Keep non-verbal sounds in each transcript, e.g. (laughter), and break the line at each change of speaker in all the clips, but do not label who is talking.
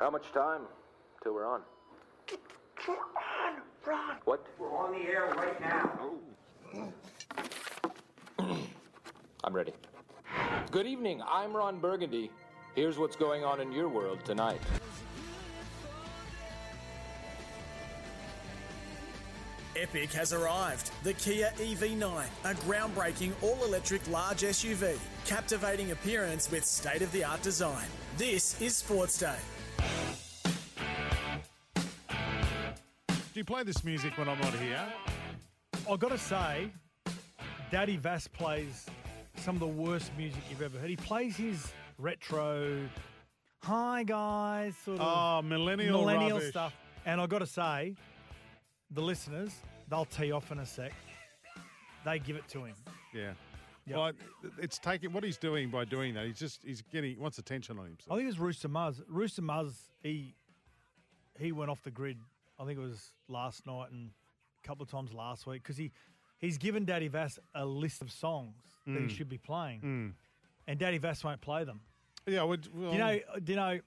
How much time till we're on?
We're on, Ron.
What?
We're on the air right now. (clears throat)
I'm ready. Good evening. I'm Ron Burgundy. Here's what's going on in your world tonight.
Epic has arrived. The Kia EV9, a groundbreaking all electric large SUV, captivating appearance with state of the art design. This is Sports Day.
You play this music when I'm not here?
I've got to say, Daddy Vass plays some of the worst music you've ever heard. He plays his retro, hi guys, sort of
Oh, millennial
millennial
rubbish.
stuff. And I've got to say, the listeners, they'll tee off in a sec. They give it to him.
Yeah.
Yep.
Well, it's taking what he's doing by doing that. He's just he's getting he wants attention on himself.
I think it was Rooster Muzz. Rooster Muzz, he he went off the grid. I think it was last night and a couple of times last week because he he's given Daddy Vass a list of songs that he
Mm.
should be playing,
Mm.
and Daddy Vass won't play them.
Yeah, well,
you know? Do you know?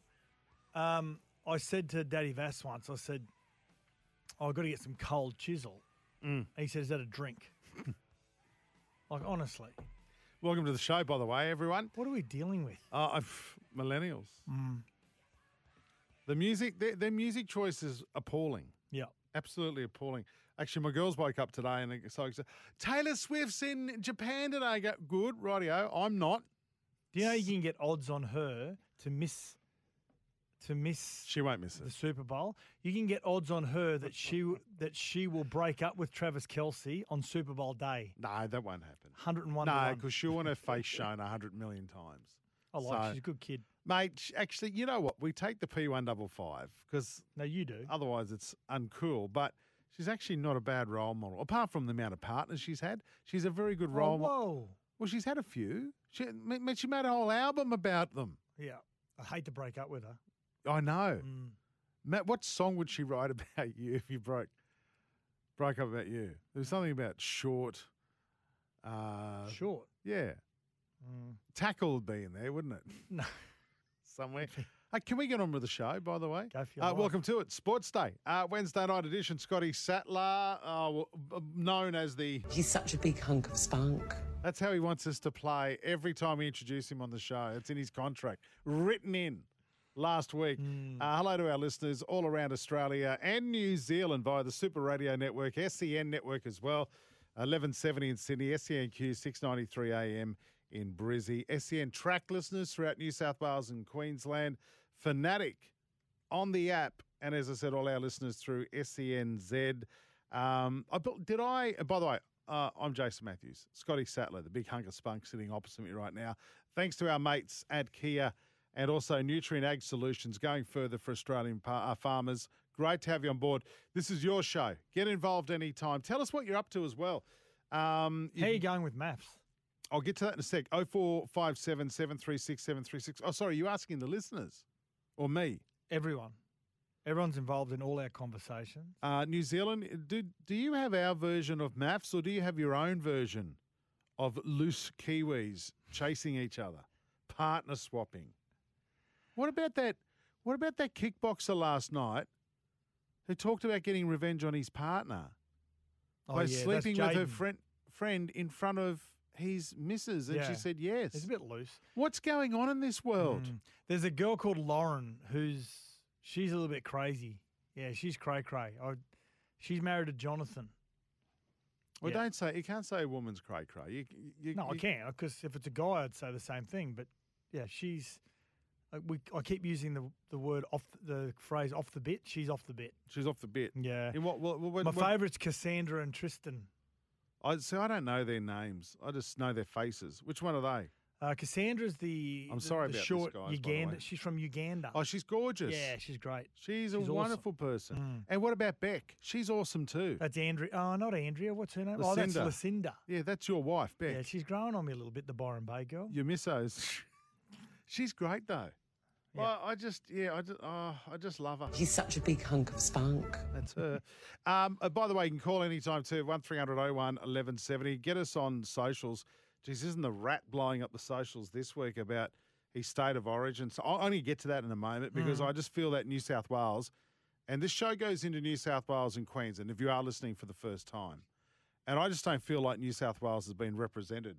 Um, I said to Daddy Vass once. I said, oh, "I've got to get some cold chisel."
Mm.
And he said, "Is that a drink?" (laughs) like honestly,
Welcome to the show, by the way, everyone.
what are we dealing with?
Uh, millennials.
Mm.
The music, their, their music choice is appalling.
Yeah.
Absolutely appalling. Actually, my girls woke up today and they're so said, Taylor Swift's in Japan today. I go, good, rightio. I'm not.
Do you know you can get odds on her to miss to miss
She won't miss
the
it.
Super Bowl? You can get odds on her that she that she will break up with Travis Kelce on Super Bowl day.
No, that won't happen.
101
No, because she'll want her face shown a hundred million times.
I like.
So-
She's a good kid.
Mate, actually, you know what? We take the P155 because
No, you do.
otherwise it's uncool. But she's actually not a bad role model. Apart from the amount of partners she's had, she's a very good
Oh,
role model.
whoa.
Well, she's had a few. She, she made a whole album about them.
Yeah. I hate to break up with her.
I know.
Mm.
Matt, what song would she write (laughs) about you if you broke broke up about you? There was something about short. Uh,
Short.
Yeah.
Mm.
Tackle would be in there, wouldn't it?
No. (laughs)
Somewhere. Hey, (laughs) can we get on with the show, by the way?
Go for your
Uh, welcome to it. Sports Day. Uh, Wednesday night edition. Scotty Sattler, uh, uh, known as the.
He's such a big hunk of spunk.
That's how he wants us to play every time we introduce him on the show. It's in his contract, written in last week.
Hmm.
Uh, hello to our listeners all around Australia and New Zealand via the Super Radio Network, SEN Network as well. 1170 in Sydney, SENQ 693 AM in Brizzy, SEN track listeners throughout New South Wales and Queensland, Fanatic on the app, and as I said, all our listeners through SENZ. Um, I, did I, by the way, uh, I'm Jason Matthews, Scotty Sattler, the big hunk of spunk sitting opposite me right now. Thanks to our mates at Kia and also Nutrient Ag Solutions going further for Australian pa- uh, farmers. Great to have you on board. This is your show. Get involved anytime. Tell us what you're up to as well. Um,
How you going with maths?
I'll get to that in a sec. 0457 736 736. Oh, sorry, you asking the listeners or me?
Everyone. Everyone's involved in all our conversations.
Uh, New Zealand, do, do you have our version of maths or do you have your own version of loose Kiwis chasing each other, partner swapping? What about that? What about that kickboxer last night who talked about getting revenge on his partner
Oh,
by
yeah,
sleeping with her friend friend in front of his missus, and she said yes.
It's a bit loose.
What's going on in this world?
Mm. There's a girl called Lauren who's she's a little bit crazy. Yeah, she's cray cray. I, she's married to Jonathan.
Well,
Yeah.
don't say you can't say a woman's cray cray. You, you,
No, I
you-
can't because if it's a guy, I'd say the same thing. But yeah, she's. uh, We, I keep using the the word off the phrase off the bit. She's off the bit.
She's off the bit.
Yeah.
In what? what, what
My
what-
favourite's Cassandra and Tristan.
I see. I don't know their names. I just know their faces. Which one are they?
Uh, Cassandra's the.
I'm sorry
the
about this, guys, the
Uganda. She's from Uganda.
Oh, she's gorgeous.
yeah, she's great.
She's a
awesome.
wonderful person.
Mm.
And what about Beck? She's awesome too.
That's Andrea. Oh, not Andrea. What's her name? Oh, that's
Lucinda.
Lucinda.
yeah, that's your wife, Beck.
Yeah, she's growing on me a little bit. The Byron Bay girl.
Your missos. (laughs) she's great though. Well, I just, yeah, I just, oh, I just love her.
He's such a big hunk of spunk.
That's her. (laughs) um, uh, by the way, you can call anytime too. One 01 1170. Get us on socials. Geez, isn't the rat blowing up the socials this week about his state of origin. So I'll only get to that in a moment because
Mm.
I just feel that New South Wales, and this show goes into New South Wales and Queensland if you are listening for the first time. And I just don't feel like New South Wales has been represented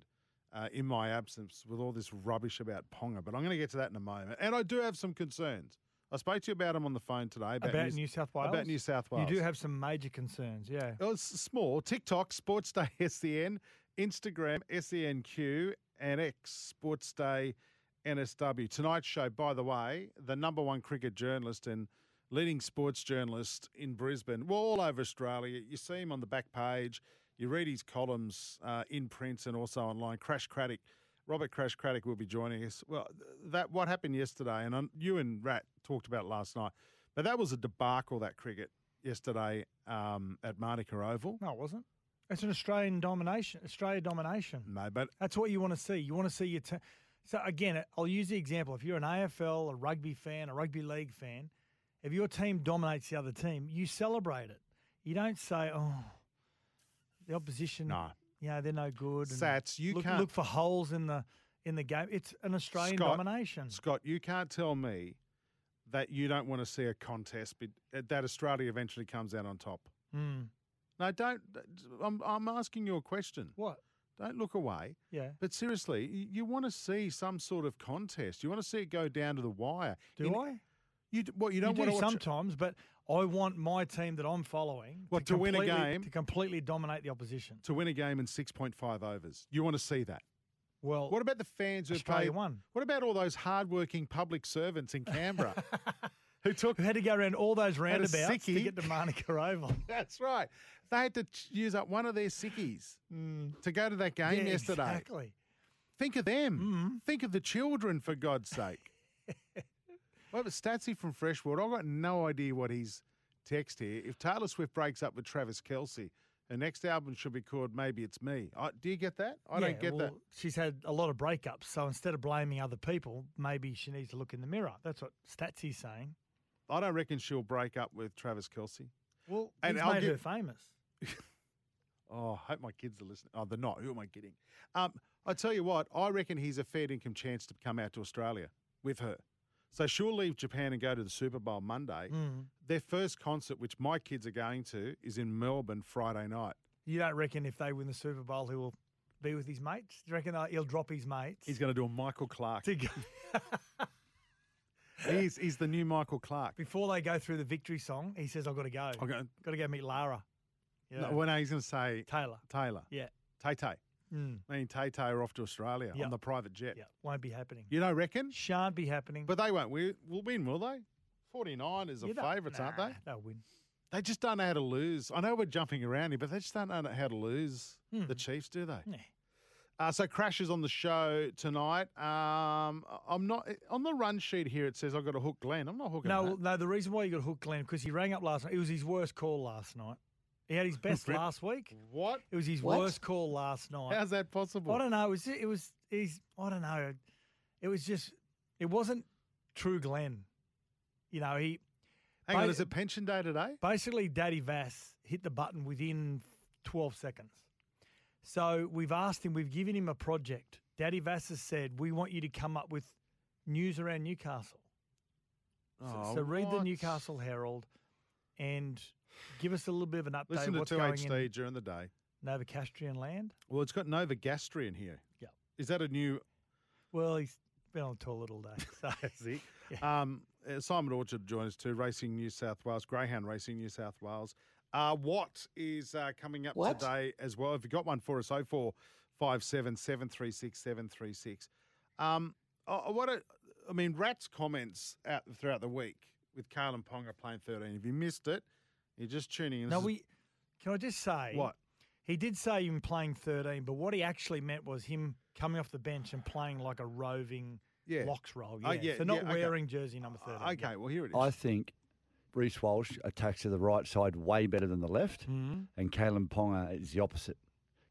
uh, in my absence with all this rubbish about Ponga. But I'm going to get to that in a moment. And I do have some concerns. I spoke to you about them on the phone today. About,
About New South Wales?
About New South Wales.
You do have some major concerns, yeah.
Oh, it's small. TikTok, Sports Day (laughs) SEN, Instagram, SENQ, and X, Sports Day NSW. Tonight's show, by the way, the number one cricket journalist and leading sports journalist in Brisbane, well, all over Australia. You see him on the back page. You read his columns uh, in print and also online. Crash Craddock, Robert Crash Craddock will be joining us. Well, that what happened yesterday, and um, you and Rat talked about it last night, but that was a debacle, that cricket yesterday um, at Manuka Oval.
No, it wasn't. It's an Australian domination. Australia domination.
No, but
That's what you want to see. You want to see your team. So again, I'll use the example. If you're an AFL, a rugby fan, a rugby league fan, if your team dominates the other team, you celebrate it. You don't say, "Oh, the opposition,
No.
you know, they're no good."
Sats, you
look,
can't-
look for holes in the in the game. It's an Australian
Scott,
domination.
Scott, you can't tell me that you don't want to see a contest, but that Australia eventually comes out on top.
Mm.
No, don't. I'm, I'm asking you a question.
What?
Don't look away.
Yeah.
But seriously, you want to see some sort of contest. You want to see it go down to the wire.
Do
In-
I?
You what? You
You
don't
do
want to watch.
sometimes, but I want my team that I'm following
What, to win a game?
to completely dominate the opposition.
to win a game in 6.5 overs. You want to see that.
Well,
What about the fans who
Australia
played?
won.
What about all those hardworking public servants in Canberra (laughs) who took
who had to go around all those roundabouts to get to Manuka Oval.
That's right. They had to use up one of their sickies to go to that game
Mm. Yeah,
yesterday.
Exactly.
Think of them.
Mm-hmm.
Think of the children, for God's sake. Well, but Statsy from Freshwater, I've got no idea what he's text here. If Taylor Swift breaks up with Travis Kelce, her next album should be called Maybe It's Me. I, do you get that? I
Yeah,
don't get that.
She's had a lot of breakups, so instead of blaming other people, maybe she needs to look in the mirror. That's what Statsy's saying.
I don't reckon she'll break up with Travis Kelce.
Well,
And
he's
I'll
made
give-
her famous. (laughs)
Oh, I hope my kids are listening. Oh, they're not. Who am I kidding? Um, I tell you what, I reckon he's a fair income chance to come out to Australia with her. So she'll leave Japan and go to the Super Bowl Monday.
Mm.
Their first concert, which my kids are going to, is in Melbourne Friday night.
You don't reckon if they win the Super Bowl, he will be with his mates? Do you reckon uh, he'll drop his mates?
He's going to do a Michael Clarke.
to go,
he's, he's the new Michael Clarke.
before they go through the victory song. He says, "I've got to go.
Going,
Got to go meet Lara." Yeah.
no, well, no, he's going to say
Taylor.
Taylor.
Yeah.
Tay Tay.
Mm.
Me and Tay Tay are off to Australia
Yeah.
on the private jet.
Yeah. Won't be happening.
You don't reckon?
Shan't be happening.
But they won't. We, will win, will they? 49 is
don't-
favourites, aren't they?
They'll win.
They just don't know how to lose. I know we're jumping around here, but they just don't know how to lose.
Hmm.
The Chiefs, do they?
Yeah.
Uh, so Crash is on the show tonight. Um, I'm not on the run sheet here. It says I've got to hook Glenn. I'm not hooking.
No,
that.
no. The reason why you got hooked, Glenn, because he rang up last night. It was his worst call last night. He had his best (laughs)
Really?
last week.
What?
It was his
What?
worst call last night.
How's that possible?
I don't know. It was. It was. He's. I don't know. It was just. It wasn't true, Glenn. You know, he
Hang on,
Ba-
is it pension day today?
basically Daddy Vass hit the button within 12 seconds. So we've asked him. We've given him a project. Daddy Vass has said we want you to come up with news around Newcastle. So-
Oh,
so read the
what?
Newcastle Herald and give us a little bit of an update.
Listen to
what's
two
going
HD
in
during the day.
Novocastrian land.
Well, it's got Nova Gastri in here.
Yeah.
Is that a new?
Well, he's been on the toilet all day. So (laughs)
See, (laughs) um, uh, Simon Orchard joins us too. Racing New South Wales, Greyhound Racing New South Wales. Uh, what is uh, coming up
What?
today as well? If you got one for us, 0457 736 736. Um, uh, what a, I mean, Rat's comments out throughout the week with Kalyn Ponga playing 13. If you missed it, you're just tuning in.
no,
is-
we can I just say
What?
He did say him playing 13, but what he actually meant was him coming off the bench and playing like a roving
Yeah.
locks role.
Oh,
Yeah.
yeah,
so not
yeah, okay.
wearing jersey number 13.
Uh, okay, well, here it is.
I think Reece Walsh attacks to the right side way better than the left,
Mhm.
and Kalyn Ponga is the opposite.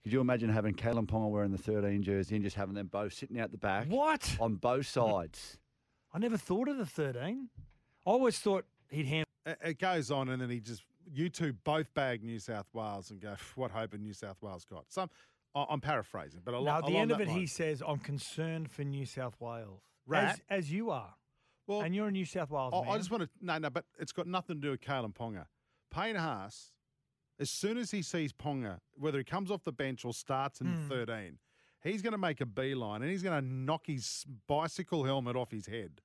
Could you imagine having Kalyn Ponga wearing the 13 jersey and just having them both sitting out the back
What?
on both sides?
I never thought of the 13. I always thought he'd hand.
it it goes on, and then he just you two both bag New South Wales and go, what hope have New South Wales got? Some, I- I'm paraphrasing, but a lot.
at the end of it, he says, I'm concerned for New South Wales.
Rat.
as, as you are,
well,
and you're a New South Wales
I,
man.
I just want to no, no, but it's got nothing to do with Kalyn Ponga. Payne Haas, as soon as he sees Ponga, whether he comes off the bench or starts in
Hmm.
the 13, he's going to make a beeline and he's going to knock his bicycle helmet off his head.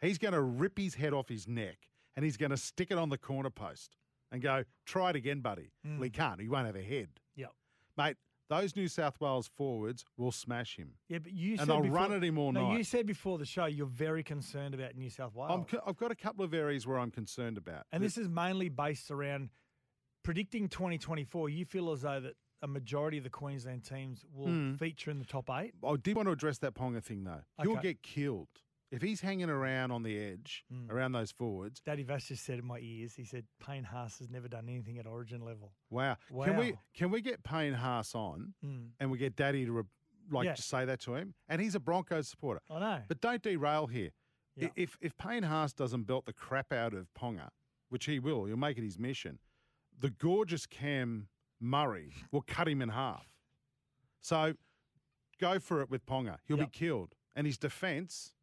He's going to rip his head off his neck and he's going to stick it on the corner post and go, try it again, buddy. Well, he can't. He won't have a head.
Yep.
Mate, those New South Wales forwards will smash him.
Yeah, but you
And
said
they'll
before,
run at him all
no,
night.
You said before the show you're very concerned about New South Wales.
I'm, I've got a couple of areas where I'm concerned about.
And this is mainly based around predicting 2024. You feel as though that a majority of the Queensland teams will
Hmm.
feature in the top eight.
I did want to address that Ponga thing though. He'll get killed if he's hanging around on the edge
Mm.
around those forwards.
Daddy Vass just said in my ears, he said Payne Haas has never done anything at Origin level.
Wow. Can we can we get Payne Haas on
Mm.
and we get Daddy to re- like
Yeah.
to say that to him? And he's a Broncos supporter.
I know.
But don't derail here.
Yeah.
If if Payne Haas doesn't belt the crap out of Ponga, which he will, he'll make it his mission. The gorgeous Cam Murray will cut him in half. So go for it with Ponga. He'll
Yep.
be killed. And his defence,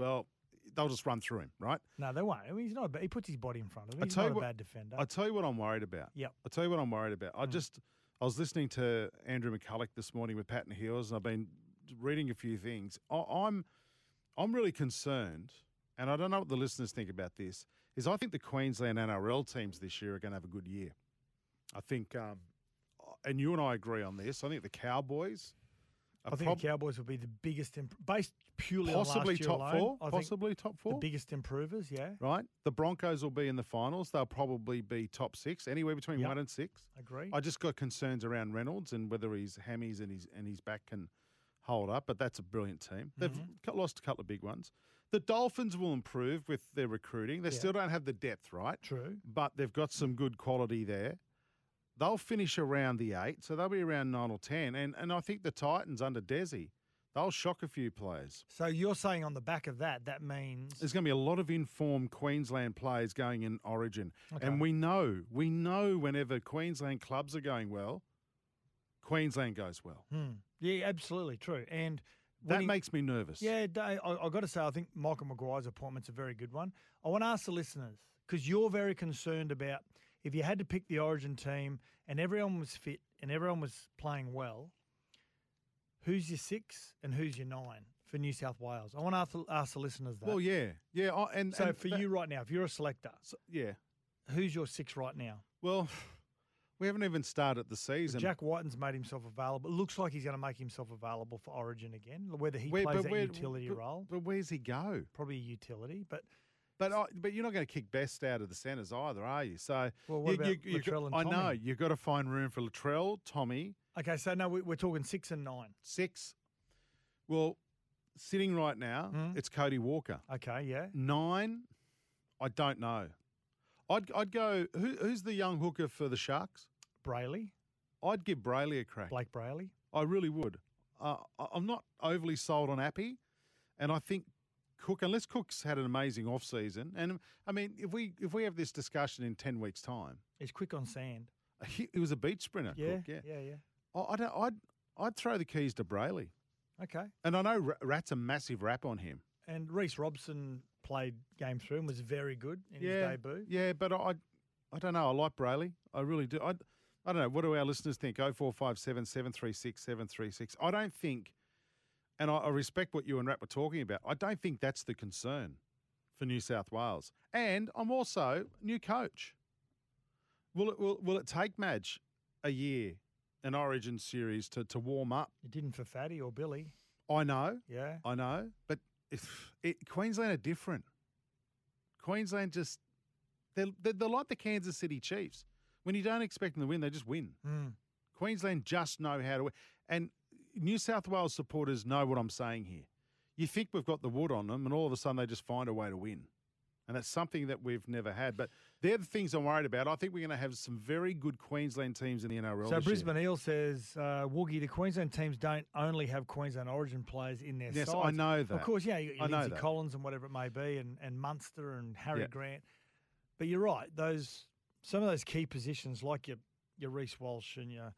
well, they'll just run through him, right?
no, they won't. I mean, he's not. A, he puts his body in front of him. He's
tell
not
you
a
what-
bad defender.
I tell you what I'm worried about.
Yep.
I tell you what I'm worried about. I
Mm.
just I was listening to Andrew McCulloch this morning with Patton Hills, and I've been reading a few things. I, I'm I'm really concerned, and I don't know what the listeners think about this. Is I think the Queensland NRL teams this year are going to have a good year. I think, um, and you and I agree on this. I think the Cowboys.
I think
prob-
the Cowboys will be the biggest, imp- based purely
possibly
on last year
top
alone,
four.
I
Possibly top
the biggest improvers. Yeah,
right. The Broncos will be in the finals. They'll probably be top six, anywhere between
Yep.
one and six.
agree.
I just got concerns around Reynolds and whether his hammies and his and his back can hold up. But that's a brilliant team. They've
Mm-hmm.
lost a couple of big ones. The Dolphins will improve with their recruiting. They
Yeah.
still don't have the depth, right?
True.
But they've got some good quality there. They'll finish around the eight, so they'll be around nine or ten. And and I think the Titans under Desi, they'll shock a few players.
So you're saying on the back of that, that means
There's going to be a lot of informed Queensland players going in Origin,
Okay.
and we know we know whenever Queensland clubs are going well, Queensland goes well.
Hmm. Yeah, absolutely true. And
That
winning-
makes me nervous.
Yeah, I, I've got to say, I think Michael Maguire's appointment's a very good one. I want to ask the listeners because you're very concerned about if you had to pick the Origin team and everyone was fit and everyone was playing well, who's your six and who's your nine for New South Wales? I want to ask, the- ask the listeners that.
Well, yeah, yeah, I- and
so
and
for
that-
you right now, if you're a selector,
so- yeah.
who's your six right now?
Well, we haven't even started the season.
Jack Wighton's made himself available. It looks like he's going to make himself available for Origin again. Whether he
Where-
plays
but
that
where-
utility
but-
role,
But where's he go?
probably a utility. But
But I, but you're not going to kick Best out of the centres either, are you? So
Well, what
you,
about
you, you,
and
I know you've got to find room for Latrell, Tommy,
okay, so no, we- we're talking six and nine.
six. Well, sitting right now,
Mm.
it's Cody Walker.
Okay, yeah.
Nine, I don't know. I'd I'd go. Who, who's the young hooker for the Sharks?
Brailey,
I'd give Brailey a crack.
Blake Brailey.
I really would. Uh, I'm not overly sold on Api, and I think Cook, unless Cook's had an amazing off season, and I mean, if we if we have this discussion in ten weeks' time,
He's quick on sand.
he, he was a beach sprinter.
Yeah,
Cook, yeah.
yeah, yeah.
I, I don't, I'd I'd throw the keys to Brailey,
Okay.
and I know Rat's a massive rap on him.
And Reece Robson played game through and was very good in
yeah,
his debut.
yeah, but I I don't know. I like Brailey. I really do. I I don't know. What do our listeners think? Oh four five seven seven three six seven three six. I don't think, and I, I respect what you and Rat were talking about. I don't think that's the concern for New South Wales. And I'm also new coach. Will it will, will it take Madge a year, an Origin series to to warm up?
It didn't for Fatty or Billy.
I know,
Yeah.
I know, but if it, Queensland are different. Queensland just they're, they're, they're like the Kansas City Chiefs. When you don't expect them to win, they just win.
Mm.
Queensland just know how to win. And New South Wales supporters know what I'm saying here. You think we've got the wood on them, and all of a sudden they just find a way to win. And that's something that we've never had. But they're the things I'm worried about. I think we're going to have some very good Queensland teams in the NRL.
So
this year.
Brisbane Eel says, uh, Woogie, the Queensland teams don't only have Queensland Origin players in their
Yes,
sides.
I know that.
Of course, yeah, you got
I know
Lindsay
that.
Collins and whatever it may be, and, and Munster and Harry
Yeah.
Grant. But you're right; those some of those key positions, like your your Reece Walsh and your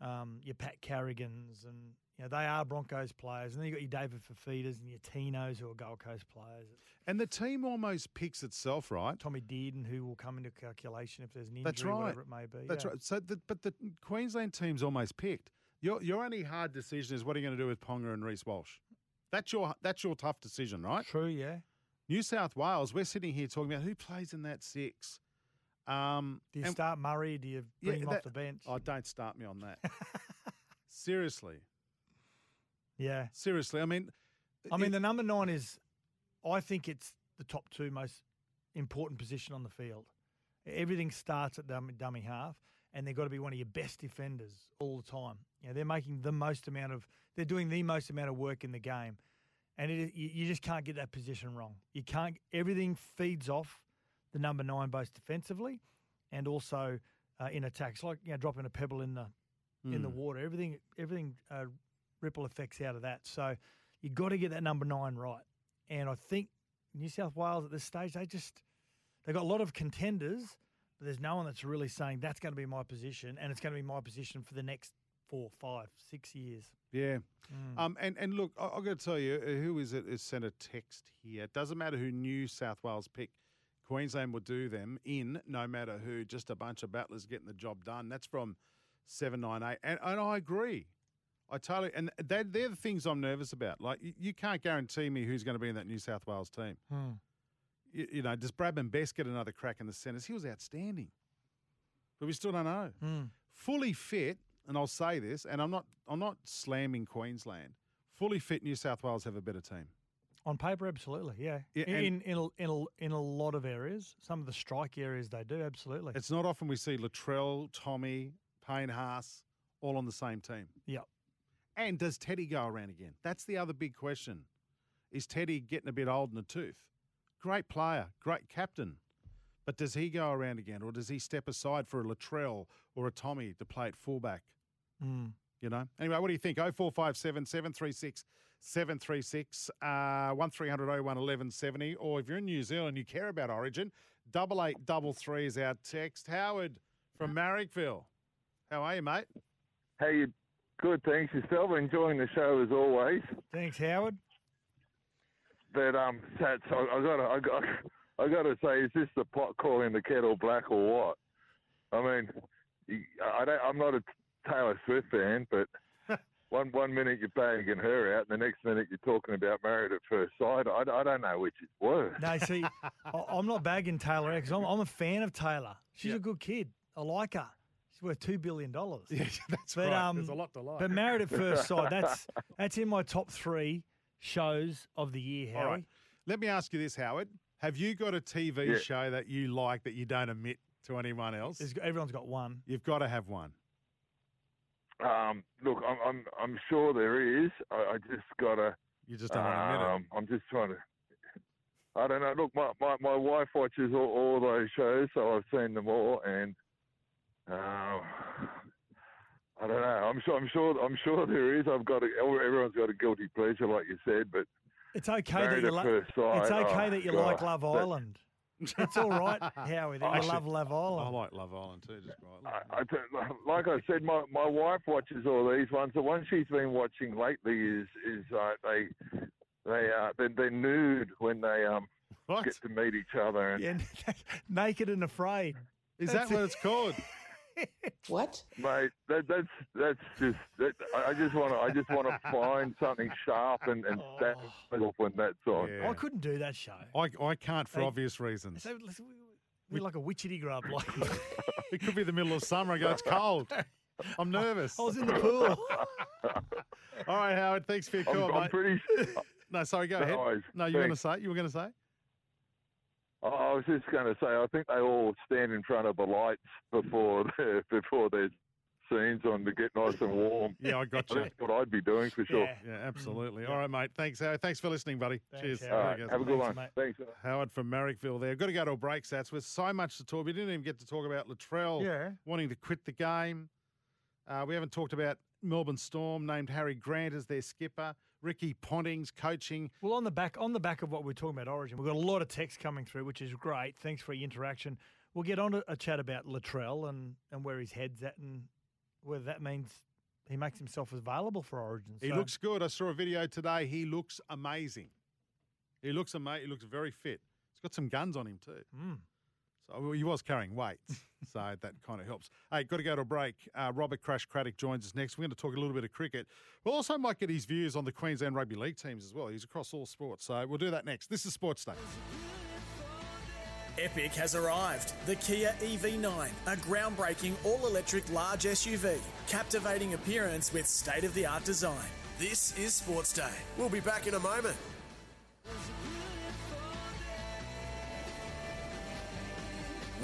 um, your Pat Carrigans and You know, they are Broncos players, and then you've got your David Fifitas and your Tinos who are Gold Coast players.
And the team almost picks itself, right?
Tommy Dearden, who will come into calculation if there's an injury,
That's right.
whatever it may be.
That's
yeah.
right. So, the, but the Queensland team's almost picked. Your your only hard decision is what are you going to do with Ponga and Reece Walsh? That's your that's your tough decision, right?
True, yeah.
New South Wales, we're sitting here talking about who plays in that six. Um,
Do you
and-
start Murray? Do you
Yeah,
bring him
that-
off the bench?
Oh, don't start me on that. (laughs) Seriously,
yeah.
seriously. I mean,
I mean,
it-
the number nine is, I think it's the top two most important position on the field. Everything starts at dummy, dummy half, and they've got to be one of your best defenders all the time. You know, they're making the most amount of, they're doing the most amount of work in the game, and it, you, you just can't get that position wrong. You can't. Everything feeds off the number nine, both defensively and also uh, in attacks, like you know, dropping a pebble in the in the
Mm.
water. Everything, everything uh, ripple effects out of that. So you got to get that number nine right. And I think New South Wales at this stage, they just they got a lot of contenders, but there's no one that's really saying that's going to be my position, and it's going to be my position for the next four, five, six years.
yeah.
Mm.
Um, and, and look, I, I've got to tell you, uh, who is it? Is sent a text here. It doesn't matter who New South Wales pick. Queensland will do them in no matter who. Just a bunch of battlers getting the job done. That's from seven nine eight, and and I agree. I totally and that they're the things I'm nervous about. Like you, you can't guarantee me who's going to be in that New South Wales team.
Hmm.
You, you know, does Bradman Best get another crack in the centres? He was outstanding, but we still don't know.
Mm.
Fully fit, and I'll say this, and I'm not I'm not slamming Queensland. Fully fit New South Wales have a better team.
On paper, absolutely, yeah.
Yeah,
in, in in a, in a in a lot of areas, some of the strike areas they do absolutely.
It's not often we see Latrell, Tommy, Payne Haas all on the same team.
Yep.
And does Teddy go around again? That's the other big question. Is Teddy getting a bit old in the tooth? Great player, great captain. But does he go around again or does he step aside for a Latrell or a Tommy to play at fullback?
Mm.
You know? Anyway, what do you think? 0457 736 736 uh, 1300 01 1170. Or if you're in New Zealand, you care about Origin, double eight double three is our text. Howard from Marrickville. How are you, mate?
How you? Good, thanks yourself. Enjoying the show as always.
Thanks, Howard.
But um, Sats, I, I gotta, I got, I gotta say, is this the pot calling the kettle black or what? I mean, I don't, I'm not a Taylor Swift fan, but (laughs) one one minute you're bagging her out, and the next minute you're talking about married at first sight. I, I don't know which is worse.
No, see, (laughs) I- I'm not bagging Taylor because I'm, I'm a fan of Taylor. She's
Yeah.
a good kid. I like her. She's worth two billion dollars.
Yeah, (laughs) that's
But,
right.
um,
There's a lot to like.
But Married at First Sight, that's that's in my top three shows of the year, Howie.
Right. Let me ask you this, Howard. Have you got a TV
Yeah.
show that you like that you don't admit to anyone else?
Everyone's got one.
You've got to have one.
Um, look, I'm, I'm, I'm sure there is. I, I just gotta.
You just don't want to admit it.
Um, I'm just trying to. I don't know. Look, my, my, my wife watches all, all those shows, so I've seen them all, and um, I don't know. I'm sure. I'm sure. I'm sure there is. I've got. A, everyone's got a guilty pleasure, like you said, but
It's okay that you
at
lo-
First Sight,
It's okay
oh,
that you like
God,
Love
that-
Island. It's all right, (laughs) Howie. That you
Actually,
love Love Island.
I like Love Island too, just quietly.
I, I t- like I said, my my wife watches all these ones. The one she's been watching lately is is uh, they they uh they they're nude when they um
what?
get to meet each other and
Yeah, (laughs) naked and afraid.
Is
That's
that what it's called? (laughs)
What?
Mate, that, that's that's just. That, I I just want to. I just want to (laughs) find something sharp and and oh. stab myself when that's on.
Yeah.
I couldn't do that show.
I, I can't for
Hey,
obvious reasons.
So, let's- we're like a witchetty grub. Like (laughs)
It could be the middle of summer. I go, it's cold. I'm nervous. (laughs)
I was in the pool.
All right, Howard. Thanks for your
I'm,
call,
I'm
mate.
pretty.
No, sorry. Go
No
ahead. No, you were going to say. You were going to say.
I I was just going to say. I think they all stand in front of the lights before (laughs) the, before there's scenes on to get nice and warm. (laughs)
Yeah, I got
I
you.
that's what I'd be doing for sure.
Yeah.
Yeah, absolutely. All right, mate. Thanks, Howard. Thanks for listening, buddy.
Thanks,
Cheers.
All
There
right, have a good
Thanks,
one.
mate.
Thanks.
Howard from Marrickville there. Got to go to a break, Sats. With so much to talk, we didn't even get to talk about Latrell
Yeah.
wanting to quit the game. Uh, we haven't talked about Melbourne Storm named Harry Grant as their skipper. Ricky Pontings coaching.
Well, on the back on the back of what we're talking about Origin, we've got a lot of text coming through, which is great. Thanks for your interaction. We'll get on to a chat about Latrell and, and where his head's at and whether that means he makes himself available for Origin.
He looks good. I saw a video today. He looks amazing. He looks amazing. He looks very fit. He's got some guns on him too.
Mm.
So well, he was carrying weights, (laughs) so that kind of helps. Hey, got to go to a break. Uh, Robert Crash Craddock joins us next. We're going to talk a little bit of cricket. We'll also might get his views on the Queensland Rugby League teams as well. He's across all sports, so we'll do that next. This is Sports Day.
Epic has arrived. The Kia EV9, a groundbreaking all electric large SUV, captivating appearance with state of the art design. This is Sports Day. We'll be back in a moment.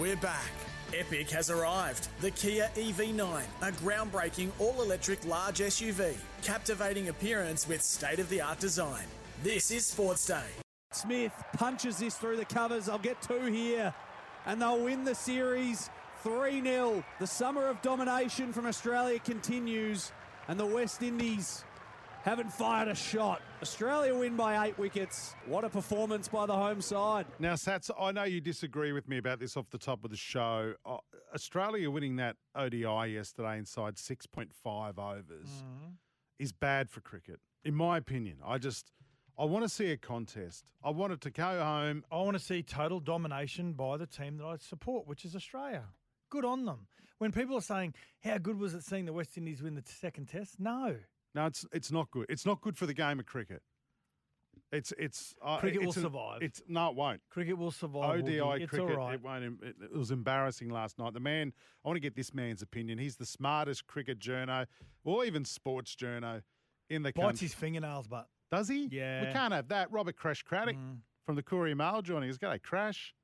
We're back. Epic has arrived. The Kia EV9, a groundbreaking all electric large SUV, captivating appearance with state of the art design. This is Sports Day.
Smith punches this through the covers. I'll get two here. And they'll win the series 3 0. The summer of domination from Australia continues. And the West Indies haven't fired a shot. Australia win by eight wickets. What a performance by the home side.
Now, Sats, I know you disagree with me about this off the top of the show. Uh, Australia winning that ODI yesterday inside 6.5 overs is bad for cricket, in my opinion. I just, I want to see a contest. I want it to go home.
I want to see total domination by the team that I support, which is Australia. Good on them. When people are saying, how good was it seeing the West Indies win the second test? No.
No, it's it's not good. It's not good for the game of cricket. It's it's uh,
Cricket will
it's an-
survive.
It's no, it won't.
Cricket will survive.
ODI.
It's
cricket,
all right.
it won't. It, it was embarrassing last night. The man, I want to get this man's opinion. He's the smartest cricket journo, or even sports journo in the
Bites
country.
his fingernails, but
Does he?
Yeah.
We can't have that. Robert Crash Craddock
Mm.
from the Courier Mail joining us. G'day, Crash.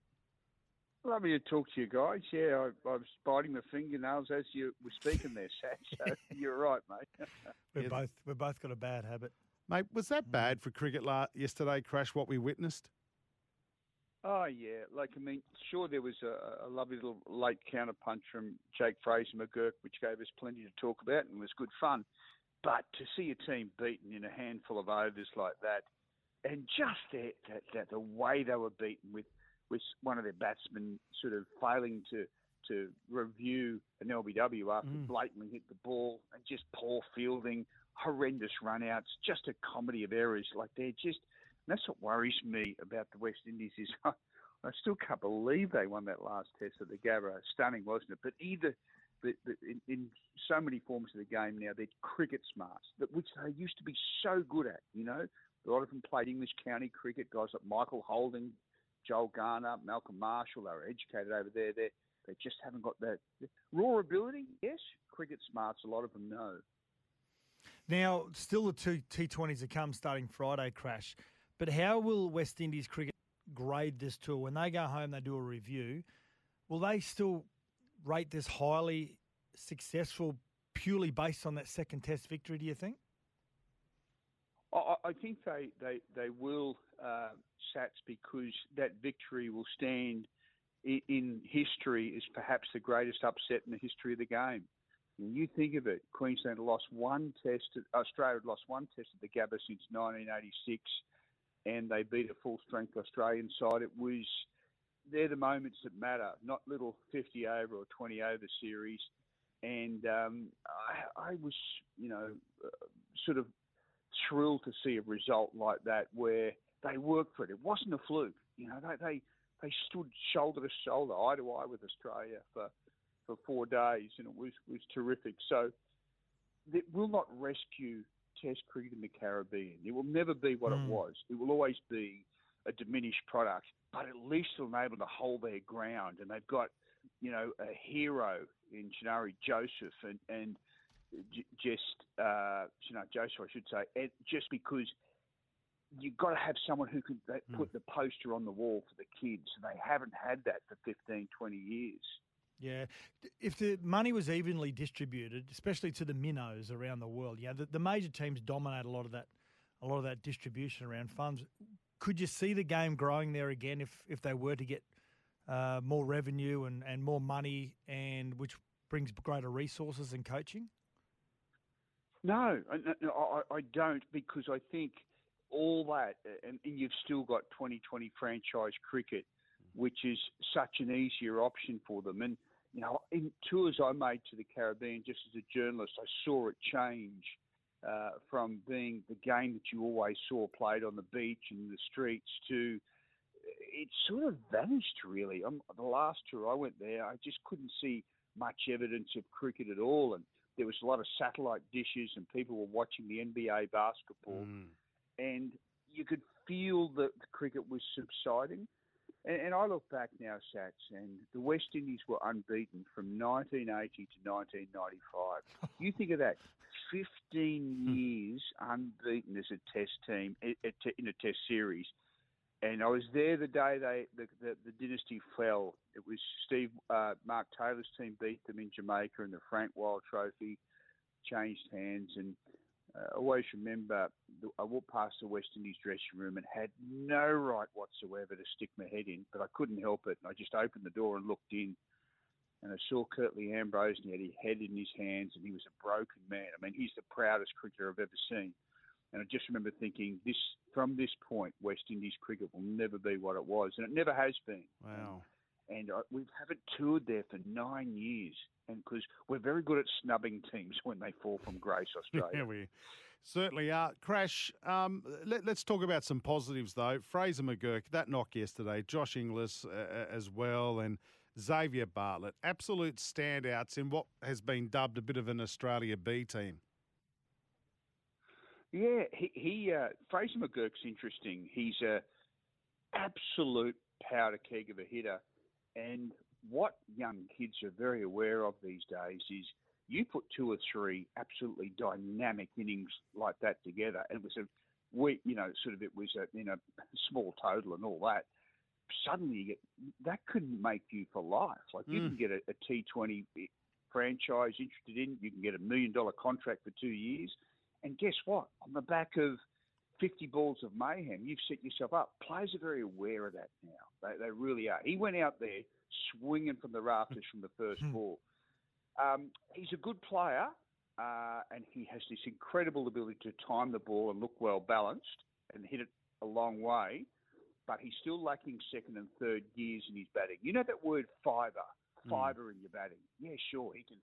Lovely to talk to you guys. Yeah, I, I was biting my fingernails as you were speaking there, Sat. So (laughs) you're right, mate. (laughs)
we've
Yeah.
both we've both got a bad habit.
Mate, was
Mm.
that bad for cricket la- yesterday, Crash, what we witnessed?
Oh yeah, like I mean, sure there was a, a lovely little late counter punch from Jake Fraser McGurk, which gave us plenty to talk about and was good fun. But to see a team beaten in a handful of overs like that, and just that, that, that the way they were beaten with with one of their batsmen sort of failing to to review an LBW after
Mm.
blatantly hit the ball and just poor fielding, horrendous runouts, just a comedy of errors. Like they're just and that's what worries me about the West Indies is I, (laughs) I still can't believe they won that last test at the Gabba. Stunning, wasn't it? But either but, but in, in so many forms of the game now, they're cricket smarts, that which they used to be so good at. You know, a lot of them played English county cricket. Guys like Michael Holding, Joel Garner, Malcolm Marshall. They were educated over there. They they just haven't got that raw ability. Yes, cricket smarts. A lot of them know.
Now, still the two T20s that come starting Friday crash. But how will West Indies cricket grade this tour? When they go home, they do a review. Will they still rate this highly successful purely based on that second test victory, do you think?
I, I- I think they, they, they will, uh, Sats, because that victory will stand in, in history as perhaps the greatest upset in the history of the game. When you think of it, Queensland lost one test, Australia had lost one test at the Gabba since 1986, and they beat a full strength Australian side. It was, they're the moments that matter, not little 50 over or 20 over series. And um, I, I was, you know, uh, sort of thrilled to see a result like that where they worked for it. It wasn't a fluke. You know, they they, they stood shoulder to shoulder, eye to eye with Australia for for four days, and it was was terrific. So it will not rescue Test cricket in the Caribbean. It will never be what
Mm.
it was. It will always be a diminished product, but at least they'll be able to hold their ground, and they've got you know a hero in Janari Joseph and and just uh, you know Joseph, I should say, and just because you've got to have someone who can that put the poster on the wall for the kids. They haven't had that for 15, 20 years.
Yeah. If the money was evenly distributed, especially to the minnows around the world, yeah, the, the major teams dominate a lot of that, a lot of that distribution around funds. Could you see the game growing there again if if they were to get uh, more revenue and, and more money, and which brings greater resources and coaching?
No, I- I, I don't because I think all that, and, and you've still got 2020 franchise cricket, which is such an easier option for them. And you know, in tours I made to the Caribbean, just as a journalist, I saw it change uh, from being the game that you always saw played on the beach and the streets to it sort of vanished really. Um, the last tour I went there, I just couldn't see much evidence of cricket at all, and there was a lot of satellite dishes, and people were watching the NBA basketball, and you could feel that the cricket was subsiding. And, and I look back now, Sats, and the West Indies were unbeaten from 1980 to 1995. (laughs) you think of that, 15 years unbeaten as a Test team in a Test series. And I was there the day they the, the, the dynasty fell. It was Steve uh, Mark Taylor's team beat them in Jamaica, and the Frank Worrell Trophy changed hands. And uh, I always remember I walked past the West Indies dressing room and had no right whatsoever to stick my head in, but I couldn't help it. And I just opened the door and looked in, and I saw Curtly Ambrose, and he had his head in his hands, and he was a broken man. I mean, he's the proudest cricketer I've ever seen. And I just remember thinking, this from this point, West Indies cricket will never be what it was, and it never has been.
Wow.
And I, we haven't toured there for nine years, and because we're very good at snubbing teams (laughs) when they fall from grace, (laughs) Australia.
Yeah, we certainly are. Crash, um, let, us talk about some positives, though. Fraser McGurk, that knock yesterday, Josh Inglis uh, as well, and Xavier Bartlett, absolute standouts in what has been dubbed a bit of an Australia B team.
Yeah, he, he uh, Fraser McGurk's interesting. He's a absolute powder keg of a hitter, and what young kids are very aware of these days is you put two or three absolutely dynamic innings like that together, and it was a we, you know, sort of it was a you know small total and all that. Suddenly, you get that couldn't make you for life. Like you
Mm.
can get a, a T Twenty franchise interested in, you can get a million dollar contract for two years, and guess what? On the back of 50 balls of mayhem, you've set yourself up. Players are very aware of that now. They, they really are. He went out there swinging from the rafters from the first ball. Um, he's a good player, uh, and he has this incredible ability to time the ball and look well balanced and hit it a long way. But he's still lacking second and third gears in his batting. You know that word fibre, fibre in your batting. Yeah, sure, he can.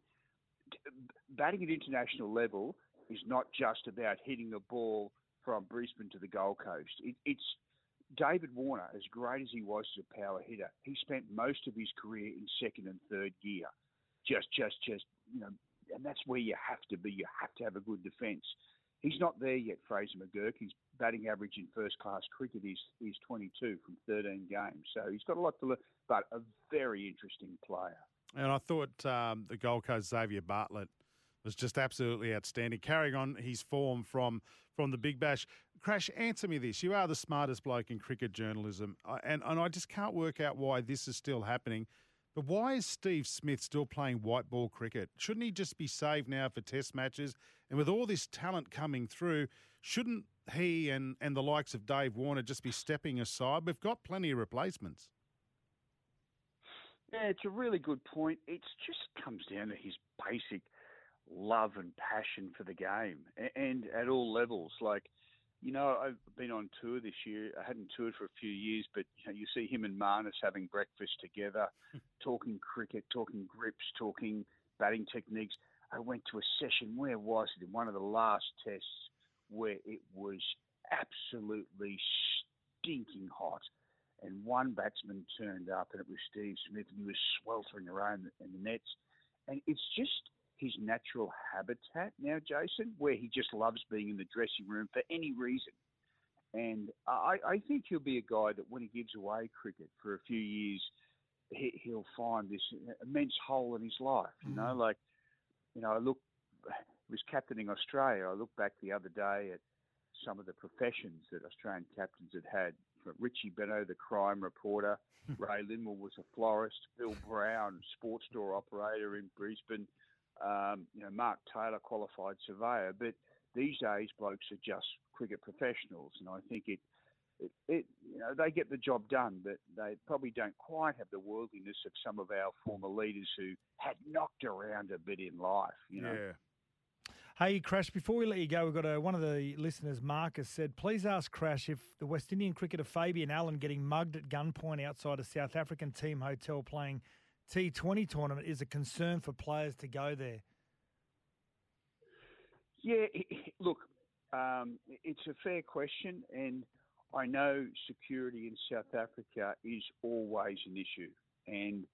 Batting at international level is not just about hitting the ball from Brisbane to the Gold Coast. It, it's David Warner, as great as he was as a power hitter, he spent most of his career in second and third gear. Just, just, just, you know, and that's where you have to be. You have to have a good defence. He's not there yet, Fraser McGurk. His batting average in first class cricket is, is 22 from 13 games. So he's got a lot to learn, but a very interesting player.
And I thought um, the Gold Coast Xavier Bartlett was just absolutely outstanding, carrying on his form from from the Big Bash. Crash, answer me this: You are the smartest bloke in cricket journalism, and and I just can't work out why this is still happening. But why is Steve Smith still playing white ball cricket? Shouldn't he just be saved now for Test matches? And with all this talent coming through, shouldn't he and and the likes of Dave Warner just be stepping aside? We've got plenty of replacements.
Yeah, it's a really good point. It just comes down to his basic love and passion for the game, a- and at all levels. Like, you know, I've been on tour this year. I hadn't toured for a few years, but you, know, you see him and Marnus having breakfast together, hmm. talking cricket, talking grips, talking batting techniques. I went to a session. Where was it? In one of the last tests, where it was absolutely stinking hot and one batsman turned up, and it was Steve Smith, and he was sweltering around in the nets. And it's just his natural habitat now, Jason, where he just loves being in the dressing room for any reason. And I, I think he'll be a guy that when he gives away cricket for a few years, he, he'll find this immense hole in his life. You know, mm. like, you know, I look, was captaining Australia. I look back the other day at some of the professions that Australian captains had had. Richie Benaud, the crime reporter, (laughs) Ray Lindwall was a florist, Bill Brown, sports store operator in Brisbane, um, you know, Mark Taylor, qualified surveyor. But these days, blokes are just cricket professionals, and I think it, it, it you know, they get the job done, but they probably don't quite have the worldliness of some of our former leaders who had knocked around a bit in life. You know.
Yeah.
Hey, Crash, before we let you go, we've got a, one of the listeners, Marcus, said, please ask Crash if the West Indian cricketer Fabian Allen getting mugged at gunpoint outside a South African team hotel playing T20 tournament is a concern for players to go there.
Yeah, look, um, it's a fair question, and I know security in South Africa is always an issue. And,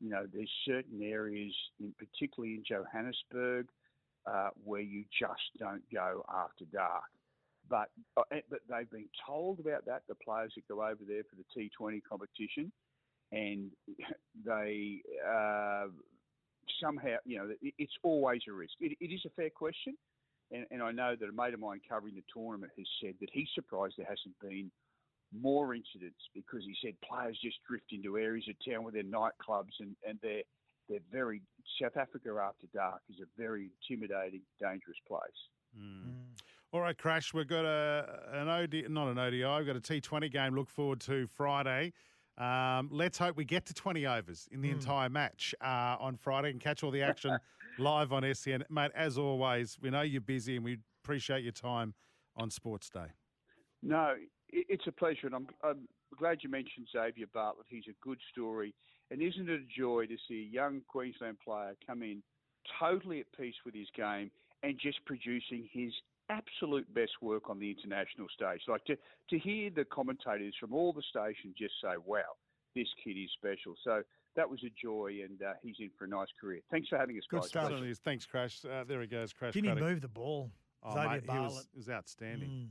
you know, there's certain areas, in, particularly in Johannesburg, uh, where you just don't go after dark. But, uh, eh, but they've been told about that, the players that go over there for the T20 competition, and they uh, somehow, you know, it's always a risk. It, it is a fair question. And, and I know that a mate of mine covering the tournament has said that he's surprised there hasn't been more incidents because he said players just drift into areas of town with their nightclubs and, and they're they're very South Africa after dark is a very intimidating, dangerous place.
All right, Crash, we've got a an OD, not an ODI, we've got a T20 game. Look forward to Friday. Um, let's hope we get to 20 overs in the
Hmm.
entire match uh, on Friday and catch all the action (laughs) live on SEN. Mate, as always, we know you're busy and we appreciate your time on Sports Day.
No, it's a pleasure, and I'm, I'm glad you mentioned Xavier Bartlett. He's a good story, and isn't it a joy to see a young Queensland player come in totally at peace with his game and just producing his absolute best work on the international stage. Like to to hear the commentators from all the stations just say, "Wow, this kid is special." So that was a joy, and uh, he's in for a nice career. Thanks for having us,
Good
guys.
stuff.
Certainly is. Thanks, Crash. Uh, there he goes, Crash.
Didn't he move the ball?
Oh, mate, he was, was outstanding.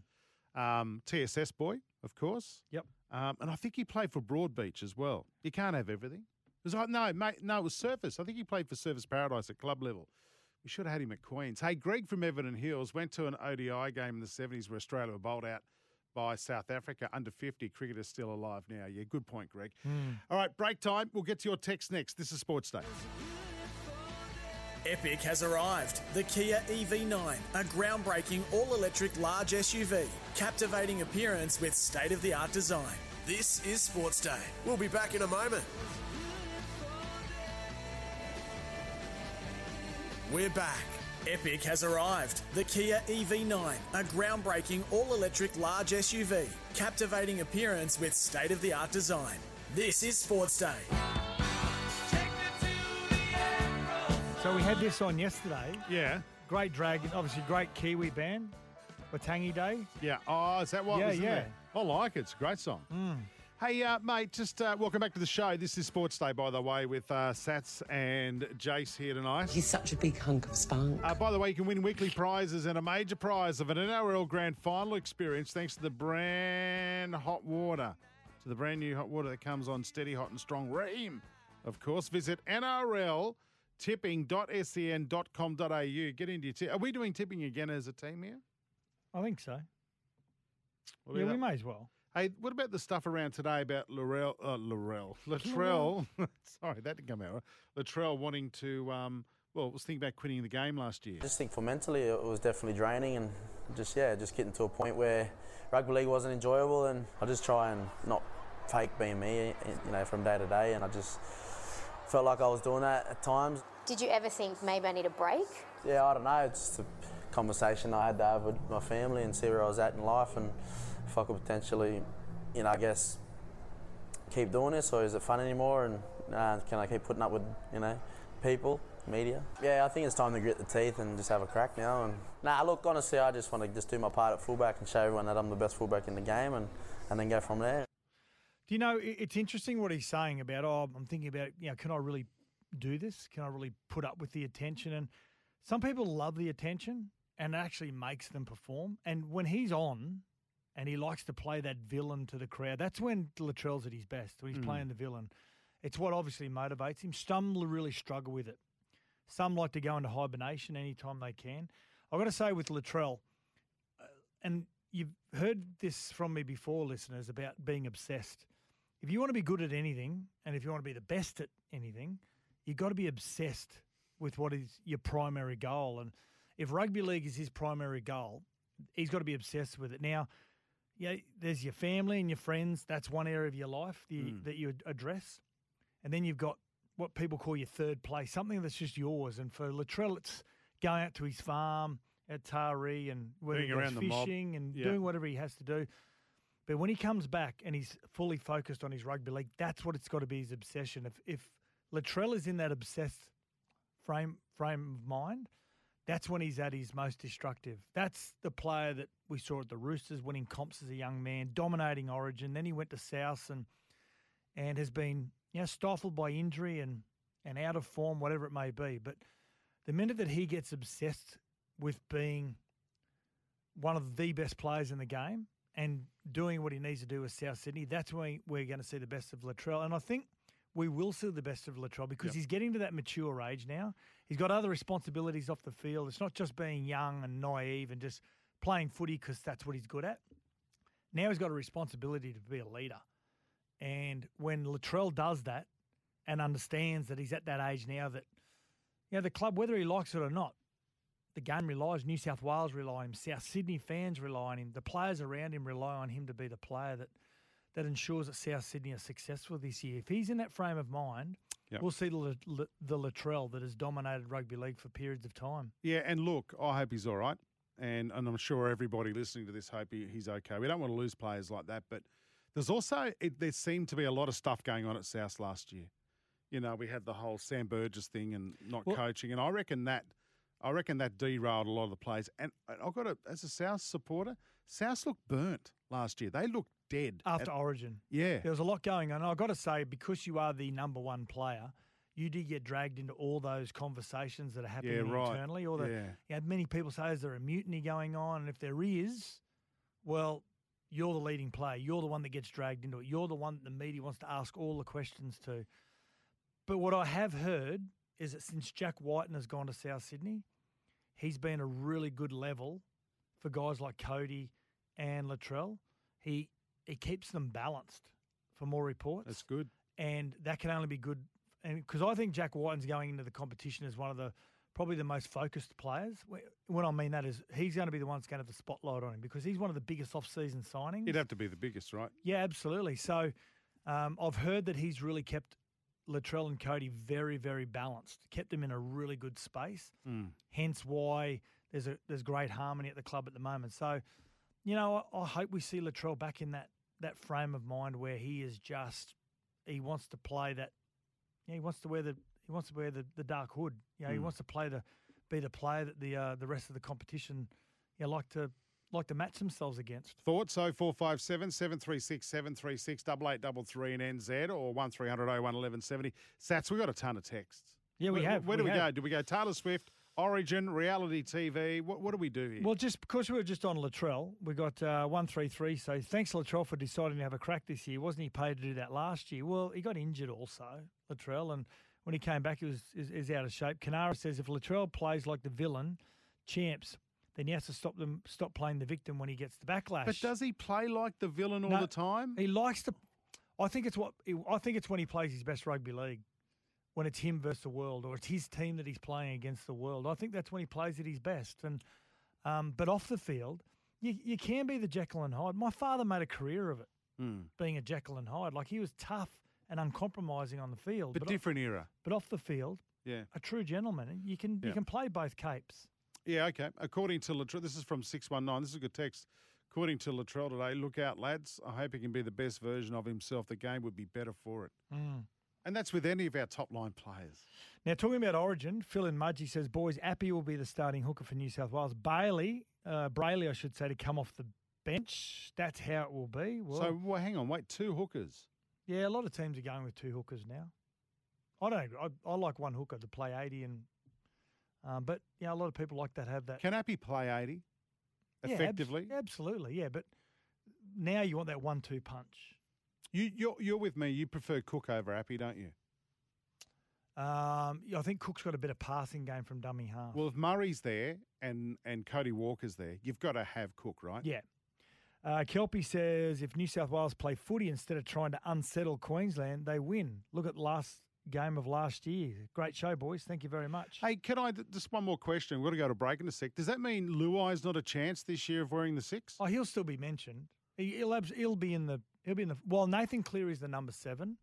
Mm.
Um, TSS boy, of course.
Yep.
Um, and I think he played for Broadbeach as well. You can't have everything. It was like, no, mate, no, it was Surfers. I think he played for Surfers Paradise at club level. We should have had him at Queens. Hey, Greg from Everton Hills went to an ODI game in the 70s where Australia were bowled out by South Africa. Under 50, cricket is still alive now. Yeah, good point, Greg. Hmm. All right, break time. We'll get to your text next. This is Sports Day.
Epic has arrived. The Kia EV9, a groundbreaking all electric large SUV, captivating appearance with state of the art design. This is Sports Day. We'll be back in a moment. We're back. Epic has arrived. The Kia EV9, a groundbreaking all electric large SUV, captivating appearance with state of the art design. This is Sports Day.
So we had this on yesterday.
Yeah.
Great dragon, obviously great Kiwi band. Waitangi Day.
Yeah. Oh, is that what
Yeah,
was in
yeah.
there? I like it. It's a great song. Mm. Hey, uh, mate, just uh, welcome back to the show. This is Sports Day, by the way, with uh, Satts and Jace here tonight.
He's such a big hunk of spunk.
Uh, by the way, you can win weekly prizes and a major prize of an NRL Grand Final experience thanks to the brand hot water. To the brand new hot water that comes on steady, hot, and strong. Rheem, of course. Visit nrltipping.sen.com.au. Get into your tip. Are we doing tipping again as a team here?
I think so.
What
yeah,
about
we
that?
may as well.
Hey, what about the stuff around today about Laurel, uh, Laurel, (laughs) Latrell? (laughs) sorry, that didn't come out. right. Latrell wanting to, um, well, was thinking about quitting the game last year.
I just think for mentally it was definitely draining and just yeah, just getting to a point where rugby league wasn't enjoyable and I just try and not fake being me, you know, from day to day and I just felt like I was doing that at times.
Did you ever think maybe I need a break?
Yeah, I don't know, it's just a conversation I had to have with my family and see where I was at in life and if I could potentially, you know, I guess keep doing this or is it fun anymore and uh, can I keep putting up with, you know, people, media? Yeah, I think it's time to grit the teeth and just have a crack now. And nah, look, honestly, I just want to just do my part at fullback and show everyone that I'm the best fullback in the game and, and then go from there.
Do you know, it's interesting what he's saying about, oh, I'm thinking about, you know, can I really do this? Can I really put up with the attention? And some people love the attention and it actually makes them perform. And when he's on and he likes to play that villain to the crowd, that's when Latrell's at his best, when he's
Mm.
playing the villain. It's what obviously motivates him. Some really struggle with it. Some like to go into hibernation anytime they can. I've got to say with Latrell, uh, and you've heard this from me before, listeners, about being obsessed. If you want to be good at anything, and if you want to be the best at anything, you've got to be obsessed with what is your primary goal. And if rugby league is his primary goal, he's got to be obsessed with it. Now, yeah, there's your family and your friends. That's one area of your life the,
Mm.
that you address. And then you've got what people call your third place, something that's just yours. And for Latrell, it's going out to his farm at Taree and whether
Being
he goes
around the mob.
fishing and
Yeah.
doing whatever he has to do. But when he comes back and he's fully focused on his rugby league, that's what it's got to be his obsession. If if Latrell is in that obsessed frame frame of mind, that's when he's at his most destructive. That's the player that we saw at the Roosters winning comps as a young man, dominating Origin. Then he went to South and and has been you know stifled by injury and and out of form, whatever it may be. But the minute that he gets obsessed with being one of the best players in the game and doing what he needs to do with South Sydney, that's when we're going to see the best of Latrell. And I think we will see the best of Latrell because
Yep.
he's getting to that mature age now. He's got other responsibilities off the field. It's not just being young and naive and just playing footy because that's what he's good at. Now he's got a responsibility to be a leader. And when Latrell does that and understands that he's at that age now that, you know, the club, whether he likes it or not, the game relies, New South Wales rely on him, South Sydney fans rely on him, the players around him rely on him to be the player that, that ensures that South Sydney are successful this year. If he's in that frame of mind,
Yep.
we'll see the, La- the Latrell that has dominated rugby league for periods of time.
Yeah, and look, I hope he's all right, and and I'm sure everybody listening to this hope he, he's okay. We don't want to lose players like that, but there's also it, there seemed to be a lot of stuff going on at South last year. You know, we had the whole Sam Burgess thing and not
Well-
coaching, and I reckon that I reckon that derailed a lot of the players. And I've got to, as a South supporter, South looked burnt last year. They looked dead
After
at-
Origin.
Yeah.
There was a lot going on. I've got to say, because you are the number one player, you did get dragged into all those conversations that are happening
right.
internally. Or the,
Yeah.
you know, many people say, is there a mutiny going on? And if there is, well, you're the leading player. You're the one that gets dragged into it. You're the one that the media wants to ask all the questions to. But what I have heard is that since Jack Wighton has gone to South Sydney, he's been a really good level for guys like Cody and Latrell. He he keeps them balanced for more reports.
That's good.
And that can only be good. And because I think Jack Wighton's going into the competition as one of the probably the most focused players. Wh- What I mean that is he's going to be the one that's going to have the spotlight on him because he's one of the biggest off-season signings.
He'd have to be the biggest, right?
Yeah, absolutely. So um, I've heard that he's really kept Latrell and Cody very, very balanced, kept them in a really good space.
Mm.
Hence why there's a there's great harmony at the club at the moment. So, you know, I, I hope we see Latrell back in that that frame of mind where he is just he wants to play that. Yeah, he wants to wear the he wants to wear the, the dark hood. You know, he
Mm.
wants to play the be the player that the uh, the rest of the competition, you know, like to like to match themselves against.
Thoughts 0457 736 736 8833 in NZ or 1300 01 1170. Satts, we got a ton of texts.
Yeah, we
Where-
have,
Where do
we
we go?
have.
Do we go Taylor Swift, Origin, reality TV? What, what do we do here?
Well, just because we were just on Latrell, we got uh, one three three. So thanks Latrell for deciding to have a crack this year. Wasn't he paid to do that last year? Well, he got injured also, Latrell, and when he came back, he was is, is out of shape. Canara says if Latrell plays like the villain, champs, then he has to stop them stop playing the victim when he gets the backlash.
but does he play like the villain all
No,
the time?
He likes to. I think it's what I think it's when he plays his best rugby league, when it's him versus the world, or it's his team that he's playing against the world. I think that's when he plays at his best. And um, but off the field, you you can be the Jekyll and Hyde. My father made a career of it,
Hmm.
being a Jekyll and Hyde. Like he was tough and uncompromising on the field,
But
o-
different era.
But off the field,
Yeah.
a true gentleman. You can
Yeah.
you can play both capes.
Yeah, okay. According to Latrell, this is from 619. This is a good text. According to Latrell today, look out, lads. I hope he can be the best version of himself. The game would be better for it.
Mm.
And that's with any of our top line players.
Now, talking about Origin, Phil and Mudgee says, boys, Api will be the starting hooker for New South Wales. Bailey, uh, Brailey, I should say, to come off the bench. That's how it will be. Well,
so, well, hang on, wait, two hookers.
yeah, a lot of teams are going with two hookers now. I don't agree. I, I like one hooker to play 80, and um, but yeah, a lot of people like that have that.
Can Api play 80
Yeah, abs-
effectively?
absolutely, yeah. But now you want that one-two punch.
You, you're, you're with me. You prefer Cook over Api, don't you?
Um, yeah, I think Cook's got a better passing game from dummy half.
Well, if Murray's there and, and Cody Walker's there, you've got to have Cook, right?
Yeah. Uh, Kelpie says if New South Wales play footy instead of trying to unsettle Queensland, they win. Look at the last game of last year. Great show, boys. Thank you very much.
Hey, can I just one more question? We've got to go to break in a sec. Does that mean Luai's not a chance this year of wearing the six?
Oh, he'll still be mentioned. He, he'll abs- he'll be in the he'll be in the. Well, Nathan Cleary's the number seven.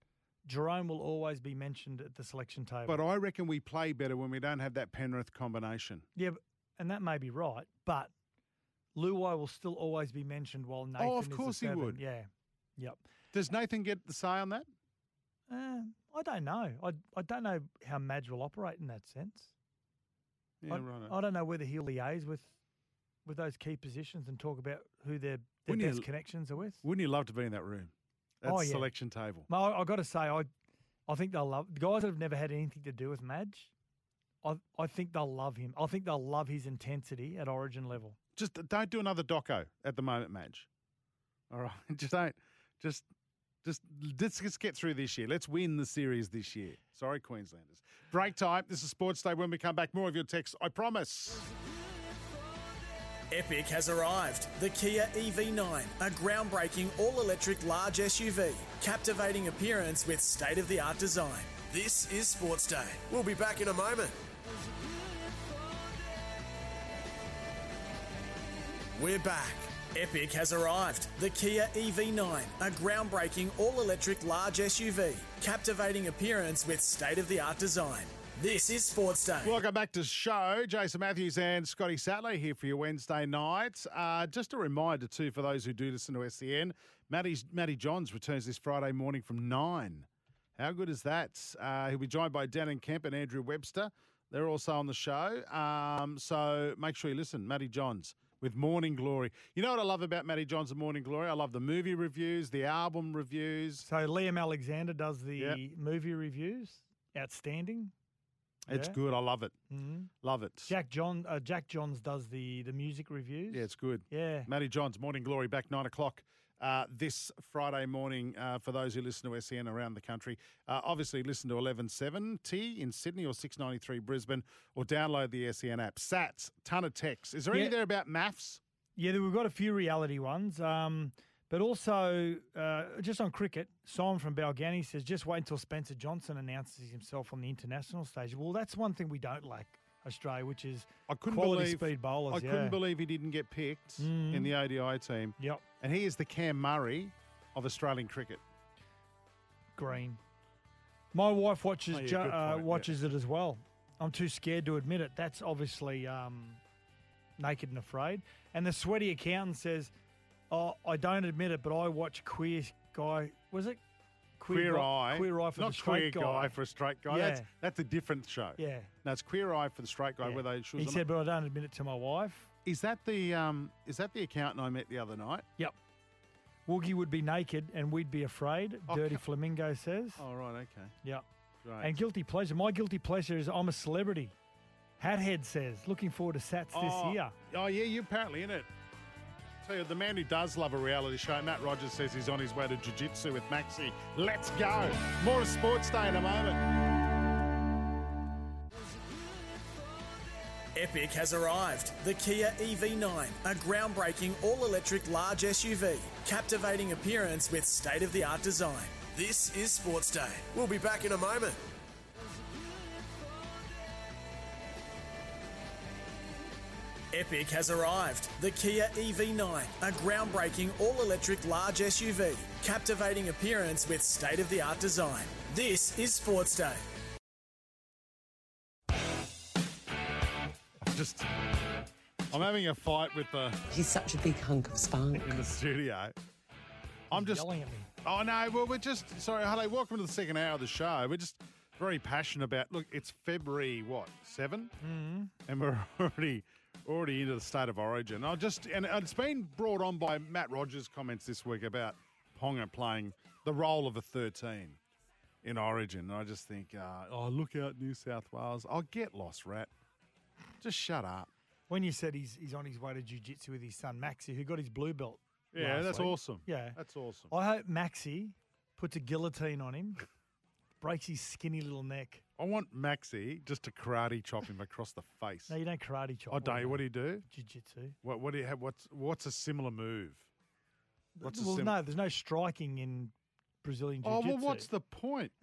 Jarome will always be mentioned at the selection table.
But I reckon we play better when we don't have that Penrith combination.
yeah, and that may be right, but Luai will still always be mentioned while Nathan.
Oh, of
is the
course he would.
Yeah. Yep.
Does Nathan get the say on that?
Uh, I don't know. I I don't know how Madge will operate in that sense.
Yeah,
I,
right.
I don't know whether he'll liaise with with those key positions and talk about who their, their
Wouldn't you
best
l-
connections are with.
Wouldn't you love to be in that room? That
Oh, yeah.
selection table.
No, I, I got to say, I I think they'll love the guys that have never had anything to do with Madge. I I think they'll love him. I think they'll love his intensity at Origin level.
Just don't do another doco at the moment, Madge. All right, (laughs) just don't. Just, just let's just get through this year. Let's win the series this year. Sorry, Queenslanders. Break time. This is Sports Day. When we come back, more of your texts. I promise.
Epic has arrived. The Kia EV9, a groundbreaking all electric large SUV, captivating appearance with state of the art design. This is Sports Day. We'll be back in a moment. We're back. Epic has arrived. The Kia EV9, a groundbreaking all electric large SUV, captivating appearance with state of the art design. This is Sports Day.
Welcome back to the show. Jason Matthews and Scotty Sattler here for your Wednesday night. Uh, just a reminder, too, for those who do listen to SEN, Matty's, Matty Johns returns this Friday morning from 9. How good is that? Uh, he'll be joined by Dan Kemp and Andrew Webster. They're also on the show. Um, so make sure you listen. Matty Johns with Morning Glory. You know what I love about Matty Johns and Morning Glory? I love the movie reviews, the album reviews.
So Liam Alexander does the
Yep.
movie reviews. Outstanding.
It's
Yeah.
good. I love it.
Mhm.
Love it.
Jack John uh, Jack Johns does the the music reviews.
Yeah, it's good.
Yeah.
Matty Johns, Morning Glory, back nine o'clock uh, this Friday morning uh, for those who listen to SEN around the country. Uh, obviously, listen to 1170 in Sydney or 693 Brisbane or download the SEN app. Satts, ton of texts. Is there any
Yeah.
there about maths?
Yeah, we've got a few reality ones. Um, but also, uh, just on cricket, Simon from Balgownie says, just wait until Spencer Johnson announces himself on the international stage. Well, that's one thing we don't lack, Australia, which is
I couldn't
quality
believe
speed bowlers.
I
yeah.
couldn't believe he didn't get picked
Mm.
in the ODI team.
Yep.
And he is the Cam Murray of Australian cricket.
Green. My wife watches
Oh, yeah,
uh,
point, yeah.
watches it as well. I'm too scared to admit it. That's obviously um, naked and afraid. And the sweaty accountant says, "Oh, I don't admit it, but I watch Queer Guy. Was it
Queer,
Guy-
Eye.
Queer Eye for
Not
the straight
Queer
guy.
for a straight guy.
Yeah.
That's, that's a different show.
Yeah.
No, it's Queer Eye for the straight guy,
Yeah.
where they
He said, but I don't admit it to my wife.
Is that the um? Is that the accountant I met the other night?
Yep. Woogie would be naked and we'd be afraid.
Oh,
Dirty Flamingo says.
Oh right, okay.
Yep.
Great.
And guilty pleasure. My guilty pleasure is I'm a celebrity. Hathead says, looking forward to Satts
oh,
this year.
Oh yeah, you're apparently in it. Tell you, the man who does love a reality show, Matt Rogers says he's on his way to jiu-jitsu with Maxi. Let's go. More of Sports Day in a moment.
Epic has arrived. The Kia EV9, a groundbreaking all electric large SUV, captivating appearance with state of the art design. This is Sports Day. We'll be back in a moment. Epic has arrived. The Kia EV9, a groundbreaking all electric large SUV, captivating appearance with state of the art design. This is Sports Day.
Just, I'm having a fight with the
He's such a big hunk of spunk.
in the studio. I'm just
yelling at me.
Oh no, well we're just sorry, hello, welcome to the second hour of the show. We're just very passionate about look, it's February what, 7
Mm-hmm.
And we're (laughs) already already into the state of origin. I just and it's been brought on by Matt Rogers' comments this week about Ponga playing the role of a 13 in Origin. And I just think, uh, oh, look out, New South Wales. I'll get lost, rat. Just shut up.
When you said he's he's on his way to jiu-jitsu with his son Maxi, who got his blue belt.
Yeah, that's
week.
awesome.
Yeah,
That's awesome.
I hope Maxi puts a guillotine on him, breaks his skinny little neck.
I want Maxi just to karate chop him across the face.
No, you don't karate chop.
Oh, don't you? What do you do?
Jiu-jitsu.
What what do you have? What's what's a similar move? What's a
well,
sim-
no, there's no striking in Brazilian
Oh
jiu-jitsu.
Oh well, what's the point? (laughs)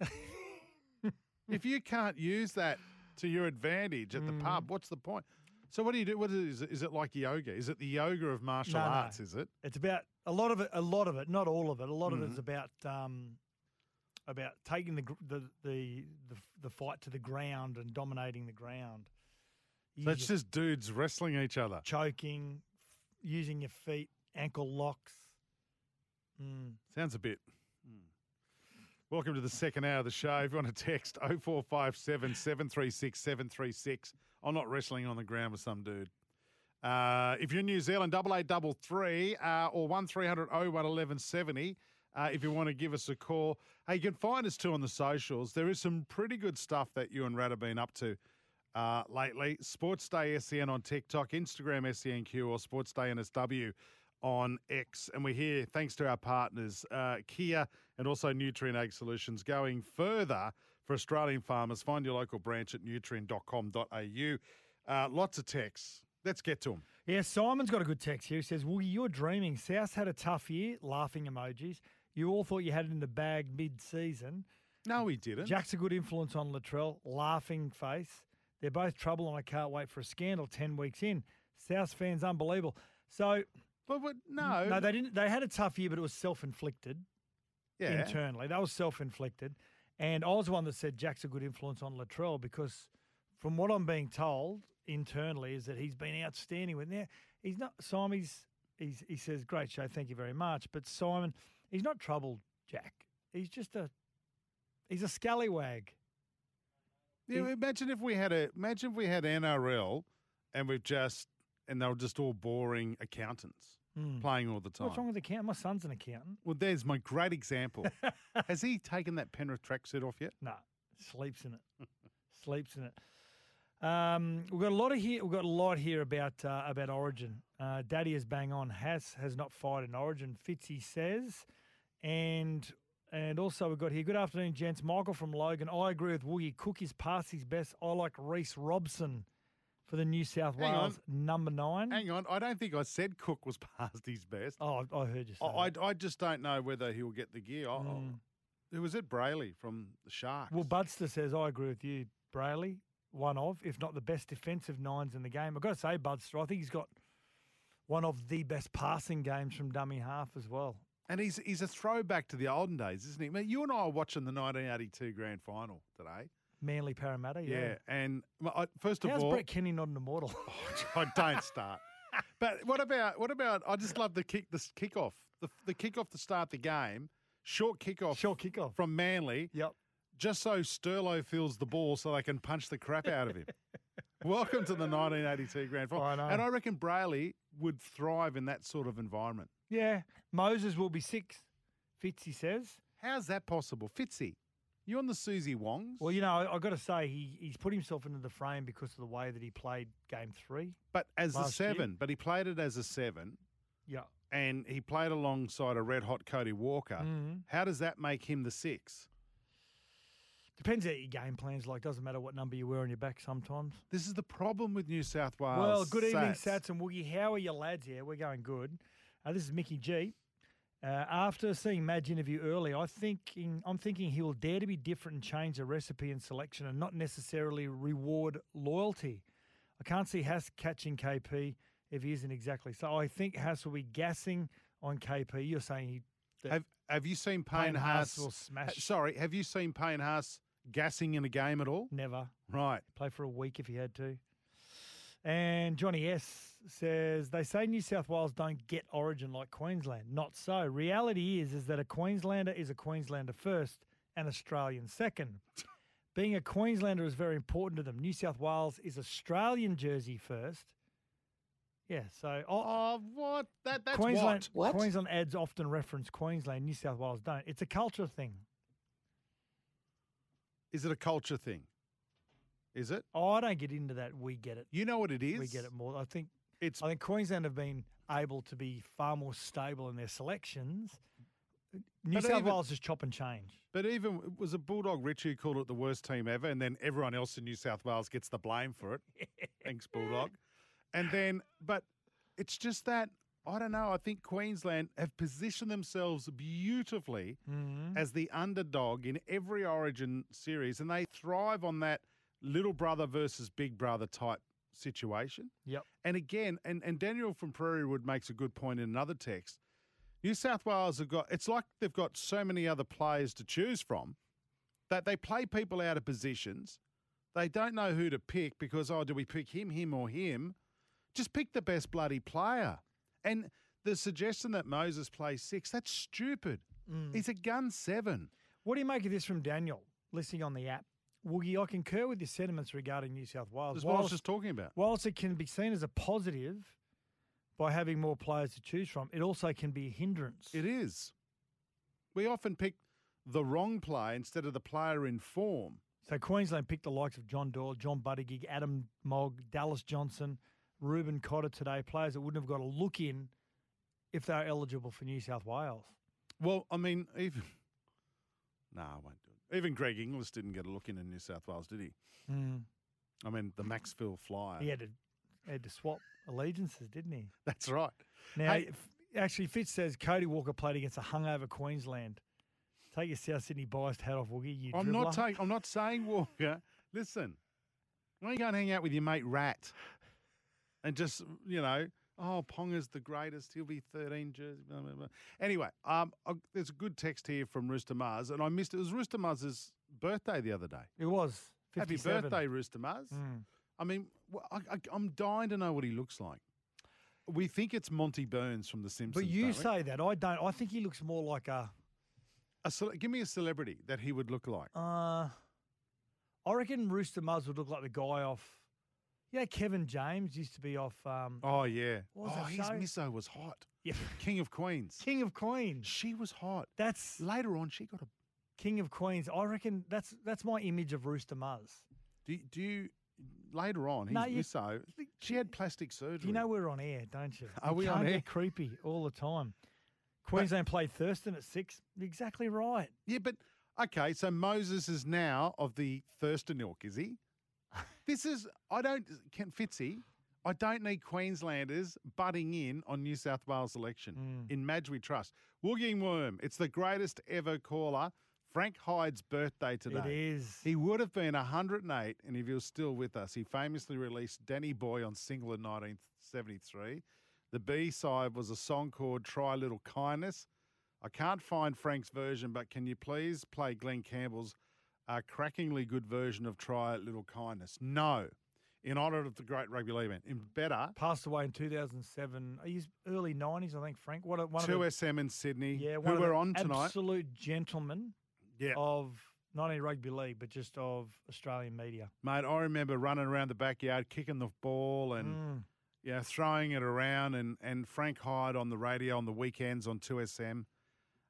if you can't use that to your advantage at the
Mm.
pub, what's the point? So what do you do? What is it? Is it like yoga? Is it the yoga of martial
No, no.
arts? Is it?
It's about a lot of it. A lot of it, not all of it. A lot of
Mhm.
it's about um, about taking the, the the the the fight to the ground and dominating the ground.
So it's just dudes wrestling each other.
choking, f- using your feet, ankle locks. Mm.
Sounds a bit. Welcome to the second hour of the show. If you want to text (laughs) 0457 736 736, I'm not wrestling on the ground with some dude. Uh, if you're in New Zealand, double eight double three uh, or one 1170 uh, if you want to give us a call. Hey, you can find us too on the socials. There is some pretty good stuff that you and Rad have been up to uh, lately. Sports Day SEN on TikTok, Instagram SENQ, or Sports Day NSW on X. And we're here thanks to our partners, uh, Kia and also Nutrien Ag Solutions, going further for Australian farmers. Find your local branch at nutrien.com.au. Uh, lots of texts. Let's get to them.
Yeah, Simon's got a good text here. He says, Well, you're dreaming. South had a tough year, laughing emojis. You all thought you had it in the bag mid season.
No, he didn't.
Jack's a good influence on Latrell, laughing face. They're both trouble, and I can't wait for a scandal 10 weeks in. South fans, unbelievable. So,
but, but no.
No, they didn't. They had a tough year, but it was self inflicted
Yeah.
internally. That was self inflicted. And I was the one that said Jack's a good influence on Latrell because, from what I'm being told internally, is that he's been outstanding with now. He's not Simon. He's, he's he says great show, thank you very much. But Simon, he's not troubled Jack. He's just a he's a scallywag.
Yeah, imagine if we had a imagine if we had NRL and we've just and they were just all boring accountants
Hmm.
playing all the time.
What's wrong with accountant? My son's an accountant.
Well, there's my great example. (laughs) Has he taken that Penrith tracksuit off yet?
No, sleeps in it. sleeps in it. Um, we've got a lot of here. We've got a lot here about uh, about Origin. Uh, Daddy is bang on. Has has not fired in Origin. Fitzy says, and and also we've got here. Good afternoon, gents. Michael from Logan. I agree with Woogie. Cook is past his best. I like Reece Robson for the New South
Hang.
Wales number nine.
Hang on, I don't think I said Cook was (laughs) past his best.
Oh, I heard you say.
I, I, I just don't know whether he'll get the gear. I,
Mm.
Who was it? Brailey from the Sharks.
Well, Budster says, I agree with you, Brailey. One of, if not the best defensive nines in the game. I've got to say, Budster, I think he's got one of the best passing games from dummy half as well.
And he's he's a throwback to the olden days, isn't he? Man, you and I are watching the 1982 grand final today.
Manly Parramatta, yeah.
Yeah, and I, first of all.
How's
all,
Brett Kenny not an immortal? (laughs)
Oh, I don't start. But what about what about? I just love the kick, the kickoff, the the kickoff to start the game, short kickoff,
short kickoff
from Manly.
Yep.
Just so Sterlo feels the ball, so they can punch the crap out of him. (laughs) Welcome to the 1982 grand final,
I
and I reckon Brailey would thrive in that sort of environment.
Yeah. Moses will be six, Fitzy says.
How's that possible, Fitzy? You on the Susie Wongs?
Well, you know, I've got to say, he, he's put himself into the frame because of the way that he played game three.
But as a
last year.
seven, but he played it as a seven.
Yeah.
And he played alongside a red hot Cody Walker.
Mhm.
How does that make him the six?
Depends what your game plan's like. Doesn't matter what number you wear on your back sometimes.
This is the problem with New South Wales.
Well, good evening,
Satts.
Satts and Woogie. How are your lads? Yeah, we're going good. Uh, this is Mickey G. Uh, after seeing Madge interview early, I thinking I'm thinking he will dare to be different and change the recipe and selection, and not necessarily reward loyalty. I can't see Haas catching KP if he isn't exactly. So I think Haas will be gassing on KP. You're saying he.
Have Have you seen Payne,
Payne Haas
Haas?
will smash.
Sorry, have you seen Payne Haas gassing in a game at all?
Never.
Right.
Play for a week if he had to. And Johnny S says they say New South Wales don't get origin like Queensland. Not so. Reality is is that a Queenslander is a Queenslander first and Australian second. Being a Queenslander is very important to them. New South Wales is Australian jersey first. Yeah, so
oh, oh what that that's
Queensland,
what? What?
Queensland ads often reference Queensland. New South Wales don't. It's a culture thing.
Is it a culture thing? Is it?
Oh, I don't get into that. We get it.
You know what it is?
We get it more. I think
it's.
I think Queensland have been able to be far more stable in their selections. New South
even-
Wales is chop and change.
But even was it Bulldog Richie who called it the worst team ever, and then everyone else in New South Wales gets the blame for it. (laughs) Thanks, Bulldog. And then, but it's just that I don't know. I think Queensland have positioned themselves beautifully
Mm-hmm.
as the underdog in every Origin series, and they thrive on that little brother versus big brother type situation.
Yep.
And again, and, and Daniel from Prairie Wood makes a good point in another text. New South Wales have got, it's like they've got so many other players to choose from that they play people out of positions. They don't know who to pick because, oh, do we pick him, him, or him? Just pick the best bloody player. And the suggestion that Moses plays six, that's stupid.
Mm.
He's a gun seven.
What do you make of this from Daniel, listening on the app? Woogie, I concur with your sentiments regarding New South Wales.
That's what I was just talking about.
Whilst it can be seen as a positive by having more players to choose from, it also can be a hindrance.
It is. We often pick the wrong player instead of the player in form.
So Queensland picked the likes of John Doyle, John Buttigieg, Adam Mogg, Dallas Johnson, Reuben Cotter today, players that wouldn't have got a look in if they were eligible for New South Wales.
Well, I mean, even (laughs) no, I won't. Even Greg Inglis didn't get a look in in New South Wales, did he?
Mm.
I mean, the Macksville Flyer.
He had to, had to swap allegiances, didn't he?
That's right.
Now,
Hey-
actually, Fitz says Cody Walker played against a hungover Queensland. Take your South Sydney biased hat off, Woogie. You
I'm not taking. I'm not saying Walker. Listen, why don't you go and hang out with your mate Rat, and just you know, oh Pong is the greatest. He'll be 13 jersey. Blah, blah, blah. Anyway, um, I, there's a good text here from Rooster Mars, and I missed it. It was Rooster Mars's birthday the other day.
It was.
Happy birthday, Rooster Mars.
Mm.
I mean, I, I, I'm dying to know what he looks like. We think it's Monty Burns from The Simpsons.
But you say that. I don't. I think he looks more like a.
A cele- give me a celebrity that he would look like.
Uh, I reckon Rooster Muzz would look like the guy off. Yeah, Kevin James used to be off. Um,
Oh yeah.
What was
oh,
that
his
show?
misso was hot.
Yeah. (laughs)
King of Queens.
King of Queens.
She was hot.
That's
later on. She got a.
King of Queens. I reckon that's that's my image of Rooster Muzz.
Do you, do you later on? His
No, you-
misso. She had plastic surgery.
You know we're on air, don't you?
Are
You
we on air?
Creepy all the time. Queensland played Thurston at six. Exactly right.
Yeah, but okay. So Moses is now of the Thurston ilk, is he? This is. I don't. Can Fitzy. I don't need Queenslanders butting in on New South Wales election. Mm. In Madge we trust. Woogie Worm. It's the greatest ever caller. Frank Hyde's birthday today.
It is.
He would have been 108, and if he was still with us, he famously released Danny Boy on single in 1973. The B side was a song called Try a Little Kindness. I can't find Frank's version, but can you please play Glen Campbell's uh, crackingly good version of Try a Little Kindness? No. In honour of the great rugby league man. In better,
Passed away in 2007. He's early 90s, I think, Frank. What a, one of the-
2SM in Sydney,
Yeah,
who
one of
we're
the
on tonight.
Absolute gentleman
Yeah.
of not only rugby league, but just of Australian media.
Mate, I remember running around the backyard, kicking the ball and
Mm.
yeah, throwing it around, and, and Frank Hyde on the radio on the weekends on Two SM.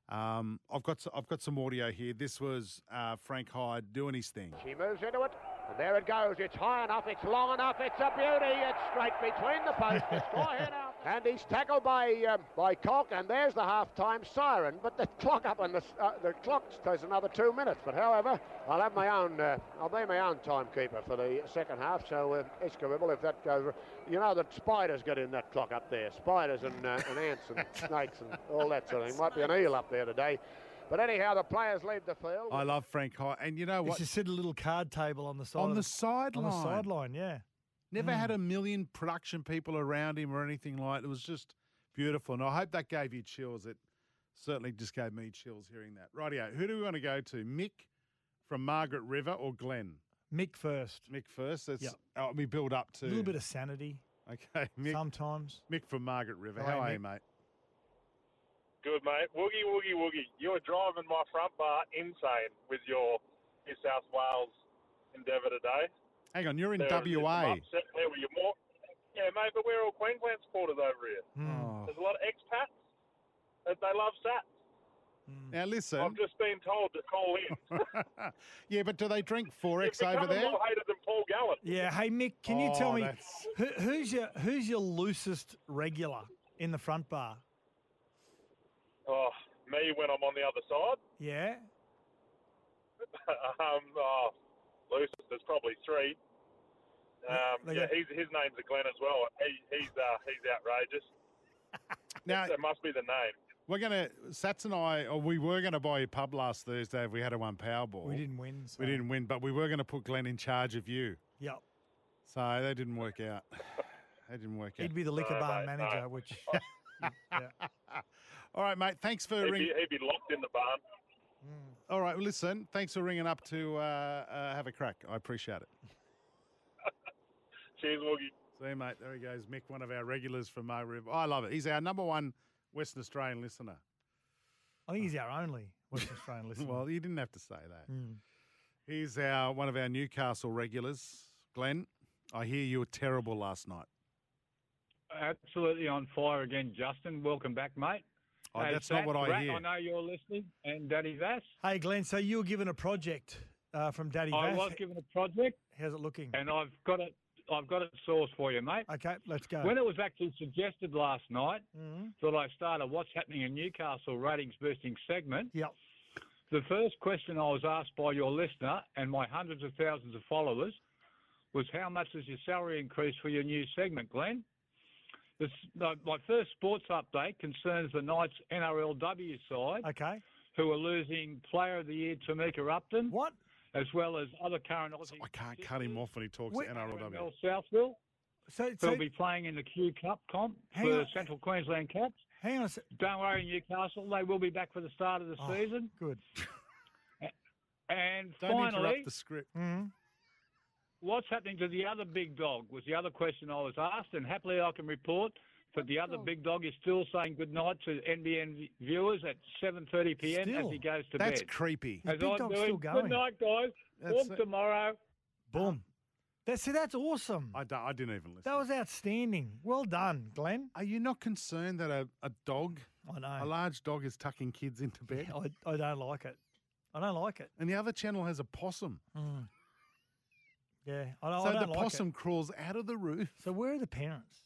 Um, I've got I've got some audio here. This was uh, Frank Hyde doing his thing.
She moves into it, and there it goes. It's high enough, it's long enough, it's a beauty. It's straight between the posts. Now. And he's tackled by um, by Cock, and there's the half-time siren. But the (laughs) clock up on the uh, the clock says another two minutes. But however, I'll have my own. Uh, I'll be my own timekeeper for the second half. So uh, Escoville, if that goes, you know that spiders get in that clock up there. Spiders and, uh, and ants and (laughs) snakes and all that sort of thing. Might be an eel up there today. But anyhow, the players leave the field.
I love Frank Hyde, and you know
He
what?
just sit a little card table on the side.
On
of
the sideline.
On the sideline, yeah.
Never
Mm.
had a million production people around him or anything like. It was just beautiful, and I hope that gave you chills. It certainly just gave me chills hearing that. Rightio, who do we want to go to? Mick from Margaret River or Glenn?
Mick first.
Mick first. That's
Yep.
oh, we build up to
A little bit of sanity.
Okay, (laughs) Mick.
Sometimes.
Mick from Margaret River.
Hi,
How are
Mick.
you, mate?
Good, mate. Woogie, woogie, woogie. You're driving my front bar insane with your New South Wales endeavour today.
Hang on, you're in
There is some
WA.
upset there with your more. Yeah, mate, but we're all Queensland supporters over here.
Oh.
There's a lot of expats that they love Satts.
Now listen.
I've just been told to call in. (laughs)
yeah, but do they drink XXXX
You're
over there?
more hated than Paul Gallen.
Yeah. Hey, Mick, can you
Oh,
tell me who, who's your who's your loosest regular in the front bar?
Oh, me when I'm on the other side.
Yeah. (laughs)
um, oh, Lucis, there's probably three. Um,
They
yeah,
got-
he's, his name's a Glenn as well. He, he's uh, he's outrageous. (laughs)
Now
That must be the name.
we're gonna Satts and I, or we were gonna buy you pub last Thursday if we had a one Powerball.
We didn't win. So.
We didn't win, but we were going to put Glenn in charge of you.
Yep.
So that didn't work out. (laughs) That didn't work out.
He'd be the liquor
No,
bar
mate, no.
manager, which. (laughs)
All right, mate. Thanks for
He'd
ringing.
be, he'd be locked in the barn.
All right, well, listen. Thanks for ringing up to uh, uh, have a crack. I appreciate it.
Cheers, Woogie.
See you, mate. There he goes, Mick, one of our regulars from Margaret River. I love it. He's our number one Western Australian listener.
I think he's our only.
Who
West Australian listener.
well, you didn't have to say that.
Mm.
Here's our one of our Newcastle regulars, Glenn. I hear you were terrible last night.
Absolutely on fire again, Justin. Welcome back, mate.
Oh,
Hey,
that's not what I
Rat,
hear.
I know you're listening, and Daddy Vass.
Hey, Glenn, so you were given a project uh, from Daddy Vass.
I
Vass.
was given a project,
How's it looking?
and I've got it. I've got it sourced for you, mate.
Okay, let's go.
When it was actually suggested last night
Mhm.
that I start a What's Happening in Newcastle ratings boosting segment,
Yep.
the first question I was asked by your listener and my hundreds of thousands of followers was how much is your salary increase for your new segment, Glenn? This, my first sports update concerns the Knights NRLW side,
okay.
who are losing Player of the Year Tamika Upton.
What?
As well as other current Aussie
I can't cut him off when he talks
Wait-
NRLW.
Mel Southville,
So,
who'll be playing in the Q Cup comp for
on.
Central Queensland Cats.
hang on a sec.
Don't worry, Newcastle, they will be back for the start of the
Oh,
season.
Good.
And
Don't
finally,
interrupt the script.
Mhm.
what's happening to the other big dog was the other question I was asked, and happily I can report that the other big dog is still saying good night to NBN viewers at 7:30 p.m.
Still?
as he goes to
That's
bed.
That's creepy.
His
As
big
I'm
dog's
doing,
still going.
Good night, guys.
That's
Talk tomorrow.
Boom. That, see, that's awesome.
I, I didn't even listen.
That was outstanding. Well done, Glenn.
Are you not concerned that a, a dog,
I know.
a large dog, is tucking kids into bed?
I, I don't like it. I don't like it.
And the other channel has a possum.
Mm. Yeah, I, don't-
so
I don't
the
like
possum crawls out of the roof.
So where are the parents?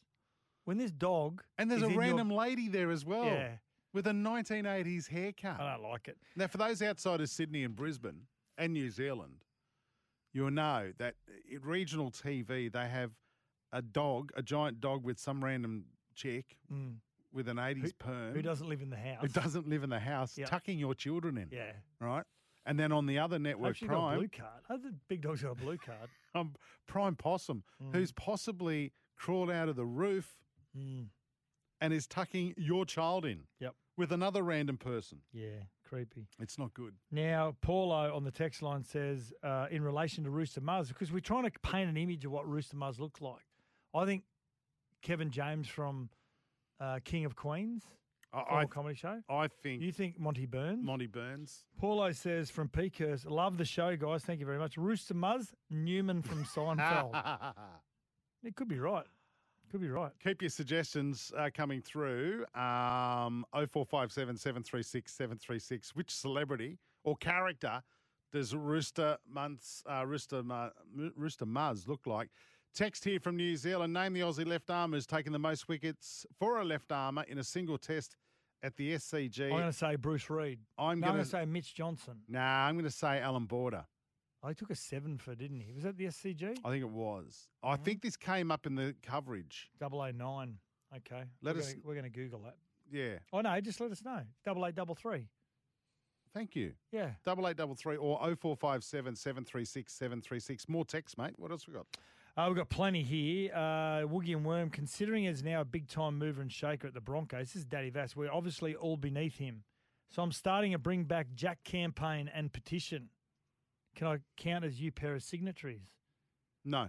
When this dog
And there's
is
a
in your-
random lady there as well.
Yeah.
With a 1980s haircut.
I don't like it.
Now, for those outside of Sydney and Brisbane and New Zealand, you'll know that at regional TV, they have a dog, a giant dog with some random chick
Mm.
with an 80s perm.
Who doesn't live in the house?
who doesn't live in the house, tucking your children in.
Yeah.
Right? And then on the other network,
she got a
Prime,
blue card. Oh, the big dog's got a blue card. (laughs)
um, Prime Possum,
Mm.
who's possibly crawled out of the roof
Mm.
and is tucking your child in
Yep.
with another random person.
Yeah, creepy.
It's not good.
Now, Paulo on the text line says, uh, in relation to Rooster Muzz, because we're trying to paint an image of what Rooster Muzz looks like. I think Kevin James from uh, King of Queens,
I,
comedy show.
I think
You think Monty Burns?
Monty Burns.
Paulo says from Peakhurst, love the show, guys. Thank you very much. Rooster Muzz, Newman from (laughs) Seinfeld. (laughs) it could be right. Could be right.
Keep your suggestions uh, coming through. Um, 0457 736 736. Which celebrity or character does Rooster Months, uh, Rooster, Rooster Muzz look like? Text here from New Zealand. Name the Aussie left arm who's taken the most wickets for a left armour in a single test at the SCG.
I'm going to say Bruce Reid.
I'm
No,
going
going to say Mitch Johnson.
Nah, I'm going to say Allan Border.
Oh, he took a seven for, didn't he? Was that the SCG?
I think it was. I think this came up in the coverage.
Double A nine. Okay.
Let
we're
us-
Gonna, we're going to Google that.
Yeah.
Oh no, just let us know. Double eight, double three.
Thank you.
Yeah.
Double eight double three or oh four five seven seven three six seven three six. More text, mate. What else we got?
Uh, we've got plenty here. Uh, Woogie and Worm, considering as now a big time mover and shaker at the Broncos, this is Daddy Vass. We're obviously all beneath him. So I'm starting a bring back Jack campaign and petition. Can I count as you pair of signatories?
No,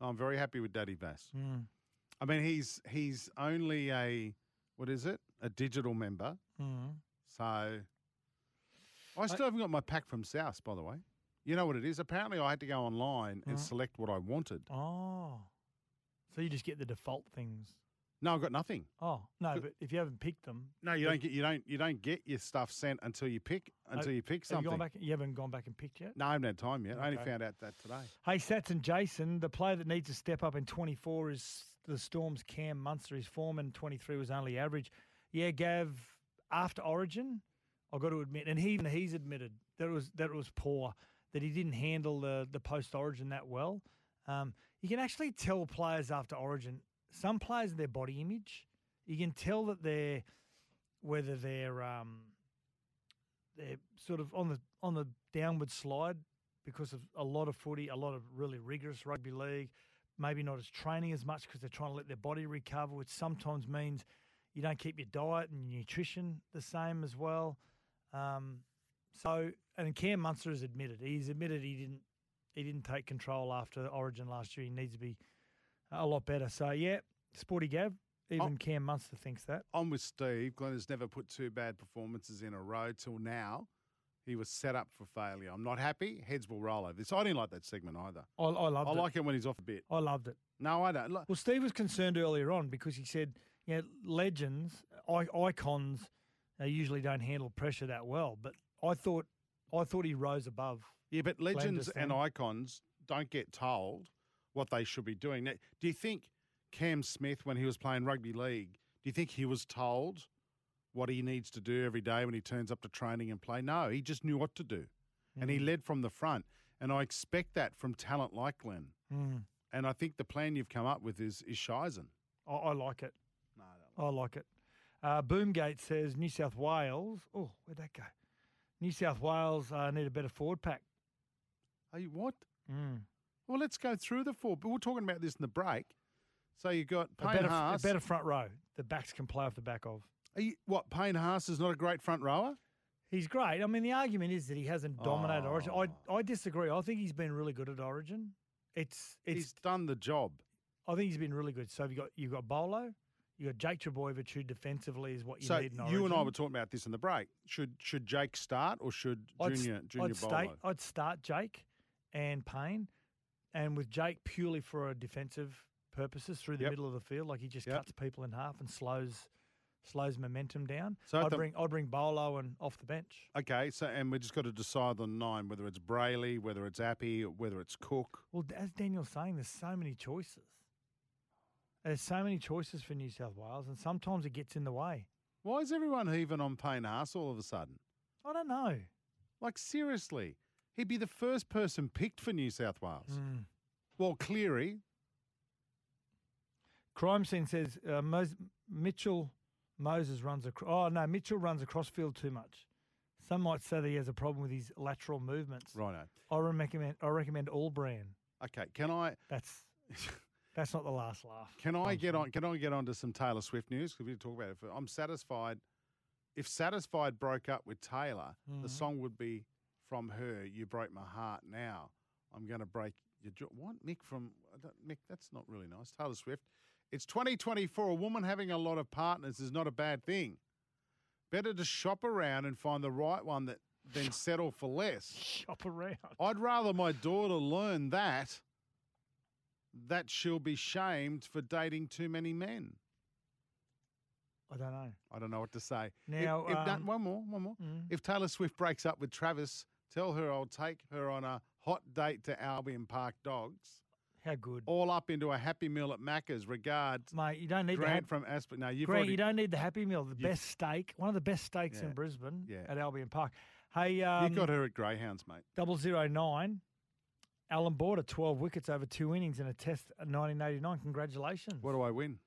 I'm very happy with Daddy Vass.
Mm.
I mean, he's he's only a what is it? A digital member.
Mm.
So I still haven't got my pack from South, by the way. You know what it is? Apparently, I had to go online and
Mhm.
select what I wanted.
Oh. So you just get the default things.
No, I've got nothing.
Oh no, but if you haven't picked them,
No, you don't get you don't you don't get your stuff sent until you pick until you pick
have you
something.
gone back? You haven't gone back and picked yet.
No, I haven't had time yet. I only
Okay.
found out that today.
Hey, Sats and Jason, the player that needs to step up in 24 is the Storm's Cam Munster. His form in 23 was only average. Yeah, Gav, after Origin, I've got to admit, and he, even he's admitted that it was that it was poor, that he didn't handle the, the post Origin that well. Um, you can actually tell players after Origin, some players, their body image, you can tell that they're, whether they're, um, they're sort of on the on the downward slide because of a lot of footy, a lot of really rigorous rugby league, maybe not as training as much because they're trying to let their body recover, which sometimes means you don't keep your diet and your nutrition the same as well. Um, so, and Cam Munster has admitted he's admitted he didn't he didn't take control after Origin last year. He needs to be a lot better. So, yeah, Sporty Gav, even oh. Cam Munster thinks that.
I'm with Steve. Glenn has never put two bad performances in a row till now. he was set up for failure. I'm not happy. Heads will roll over this. I didn't like that segment either.
I, I loved
I
it.
like it when he's off a bit.
I loved it.
No, I don't.
Well, Steve was concerned earlier on because he said, you know, legends, I- icons, they usually don't handle pressure that well. But I thought, I thought he rose above.
Yeah, but legends and icons don't get told what they should be doing. Now, do you think Cam Smith, when he was playing rugby league, do you think he was told what he needs to do every day when he turns up to training and play? No, he just knew what to do, and he
Mm.
led from the front. And I expect that from talent like Glenn.
Mm.
And I think the plan you've come up with is is Shizen.
I, I like it. No, I, like it. Uh, Boomgate says New South Wales. Oh, where'd that go? New South Wales uh, need a better forward pack.
Are you what?
Mm.
Well, let's go through the four. But we're talking about this in the break. So you've got
A
Payne
better, a better front row. The backs can play off the back of.
Are you, what Payne Haas is not a great front rower?
He's great. I mean, the argument is that he hasn't dominated oh. Origin.
Oh.
I, I disagree. I think he's been really good at Origin. It's it's
He's done the job.
I think he's been really good. So you got you got Bolo, you got Jake Trbojevic, who defensively is what you
so
need in
you and I were talking about this in the break. Should should Jake start or should
I'd
Junior Junior
I'd,
Bolo?
state, I'd start Jake and Payne, and with Jake purely for a defensive purposes through the
Yep.
middle of the field, like he just
Yep.
cuts people in half and slows slows momentum down.
So
I'd
the-
bring I'd bring Bolo and off the bench.
Okay, so and we just got to decide on nine whether it's Brailey, whether it's Api, whether it's Cook.
Well, as Daniel's saying, there's so many choices. There's so many choices for New South Wales, and sometimes it gets in the way.
Why is everyone heaving on Payne Haas all of a sudden?
I don't know.
Like seriously, he'd be the first person picked for New South Wales.
Mm.
Well, Cleary,
Crime Scene says uh, Mos- Mitchell Moses runs across. Oh no, Mitchell runs across field too much. Some might say that he has a problem with his lateral movements.
righto.
I recommend I recommend all brand.
Okay, can I (laughs)
That's that's not the last laugh.
can I get on? Can I get on to some Taylor Swift news? Because we talk about it. I'm satisfied. If satisfied broke up with Taylor, the
Mhm.
song would be from her. You broke my heart. Now I'm going to break your jaw. What Mick from Mick? That's not really nice. Taylor Swift. It's 2024. A woman having a lot of partners is not a bad thing. Better to shop around and find the right one that than (laughs) settle for less.
Shop around.
I'd rather my daughter learn that that she'll be shamed for dating too many men.
I don't know.
I don't know what to say. If-
Now,
if, that-
um,
one more, one more.
Mm.
If Taylor Swift breaks up with Travis, tell her I'll take her on a hot date to Albion Park Dogs.
How good,
All up into a Happy Meal at Macca's. Regards,
mate. You don't need the
Grant
hap-
from Aspen. No, you've
Grant,
already.
you don't need the Happy Meal. The best steak, one of the best steaks
Yeah.
in Brisbane
Yeah.
at Albion Park. Hey, um,
you got her at Greyhounds, mate.
double zero nine. Alan Border, 12 wickets over two innings in a test in 1989. Congratulations.
What do I win?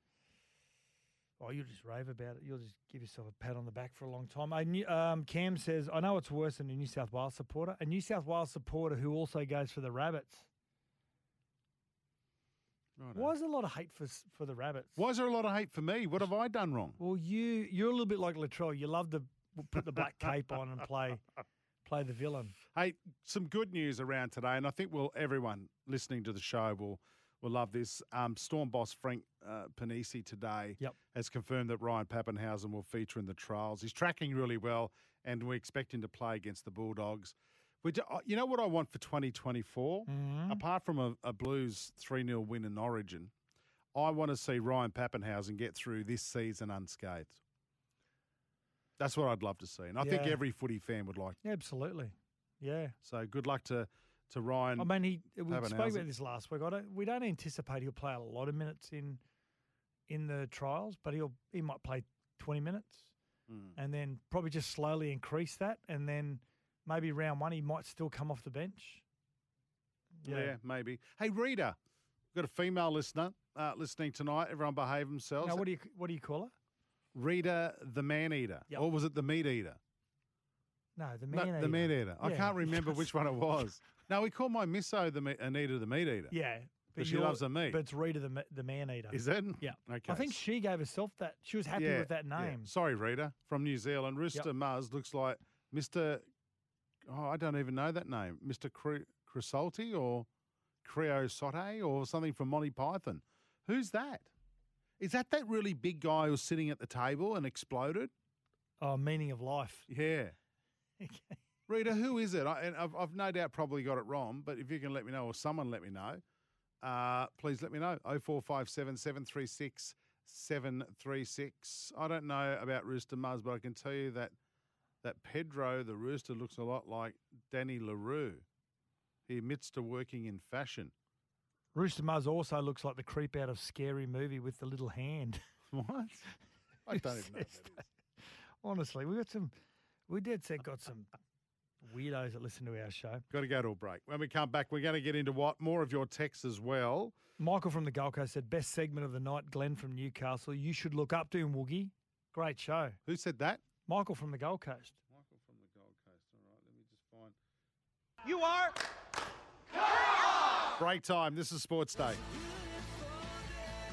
Oh, you'll just rave about it. You'll just give yourself a pat on the back for a long time. I knew, um, Cam says, I know it's worse than a New South Wales supporter. A New South Wales supporter who also goes for the Rabbits.
Righto.
Why is there a lot of hate for for the Rabbits?
Why is there a lot of hate for me? What have I done wrong?
Well, you you're a little bit like Latrell. You love to put the black cape on and play (laughs) play the villain.
Hey, some good news around today, and I think we'll everyone listening to the show will will love this. Um, Storm boss Frank uh, Ponissi today
Yep.
has confirmed that Ryan Papenhuyzen will feature in the trials. He's tracking really well, and we expect him to play against the Bulldogs. Do, uh, you know what I want for 2024?
Mm-hmm.
Apart from a, a Blues 3 0 win in Origin, I want to see Ryan Papenhuyzen get through this season unscathed. That's what I'd love to see. And I think every footy fan would like
Absolutely. Yeah.
so good luck to to Ryan.
I mean, he we spoke about this last week. I don't. We don't anticipate he'll play a lot of minutes in in the trials, but he'll he might play twenty minutes,
Mm.
and then probably just slowly increase that, and then maybe round one he might still come off the bench.
yeah. maybe. Hey, Rita, we've got a female listener uh, listening tonight. Everyone behave themselves.
Now, what do you what do you call her?
Rita, the man eater,
Yep.
or was it the meat eater?
No, the
No,
man.
the meat eater. I
Yeah.
can't remember which one it was. (laughs) No, we call my misso the meat, Anita the meat eater.
Yeah,
but she
you're-
loves the meat.
But it's Rita the ma- the man eater.
Is it?
Yeah.
Okay.
I think she gave herself that. She was happy with that
yeah.
name.
Sorry, Rita, from New Zealand. Rooster Muzz looks like Mr. Oh, I don't even know that name. Mr. Cre- Crisalti or Creo Sote or something from Monty Python. Who's that? Is that that really big guy who's sitting at the table and exploded?
Oh, meaning of life.
Yeah. (laughs) Rita, who is it? I, and I've, I've no doubt probably got it wrong, but if you can let me know or someone let me know, uh, please let me know. 0457 736 736. I don't know about Rooster Muzz, but I can tell you that that Pedro, the rooster, looks a lot like Danny La Rue. He admits to working in fashion.
Rooster Muzz also looks like the creep out of Scary Movie with the little hand. (laughs)
What? I don't even know. (laughs)
Honestly, we got some. We did set got some weirdos that listen to our show.
Got to go to a break. When we come back, we're going to get into what more of your texts as well.
Michael from the Gold Coast said, "Best segment of the night." Glenn from Newcastle. You should look up to him, Woogie. Great show.
Who said that?
Michael from the Gold Coast.
Michael from the Gold Coast. All right, let me just find.
You are.
Break time. This is Sports Day.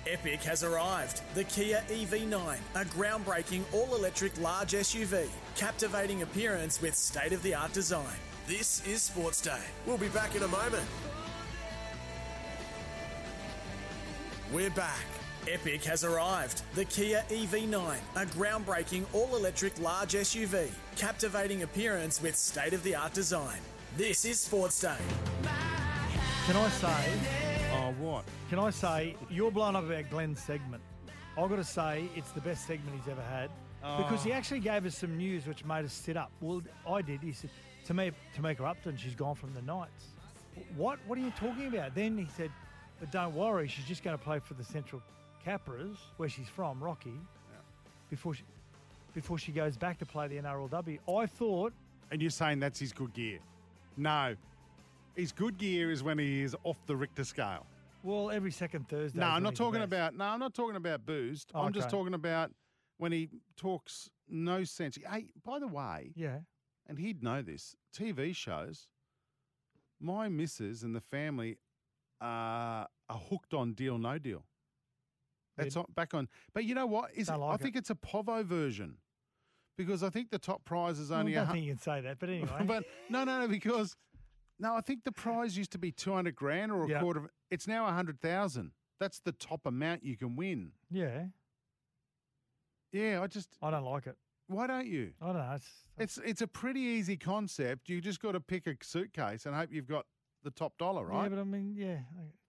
Epic has arrived. The Kia EV9, a groundbreaking all electric large SUV, captivating appearance with state of the art design. This is Sports Day. We'll be back in a moment. We're back. Epic has arrived. The Kia EV9, a groundbreaking all electric large SUV, captivating appearance with state of the art design. This is Sports Day.
Can I say?
Oh, what?
Can I say you're blown up about Glenn's segment? I've got to say it's the best segment he's ever had oh. because he
Oh.
actually gave us some news which made us sit up. Well, I did. He said to me, Tamika Upton, she's gone from the Knights. What? What are you talking about? Then he said, but don't worry, she's just going to play for the Central Capras, where she's from, Rocky, before she before she goes back to play the NRLW. I thought,
And you're saying that's his good gear? No. His good gear is when he is off the Richter scale.
Well, every second Thursday.
No, I'm not talking about. No, I'm not talking about boost. I'm just
Okay.
talking about when he talks no sense. Hey, by the way,
Yeah.
and he'd know this. TV shows. My missus and the family uh, are hooked on Deal No Deal. That's on, back on. But you know what? Is
like
I
it.
think it's a Povo version because I think the top prize is
Well,
only.
I
a
don't think you can say that, but (laughs) anyway.
but no, no, no, because no, I think the prize used to be two hundred grand or a
Yeah.
quarter of. It's now a hundred thousand. That's the top amount you can win.
yeah,
Yeah, I just.
I don't like it.
Why don't you?
I don't know. It's,
It's it's a pretty easy concept. You just got to pick a suitcase and hope you've got the top dollar, right?
Yeah, but I mean, yeah.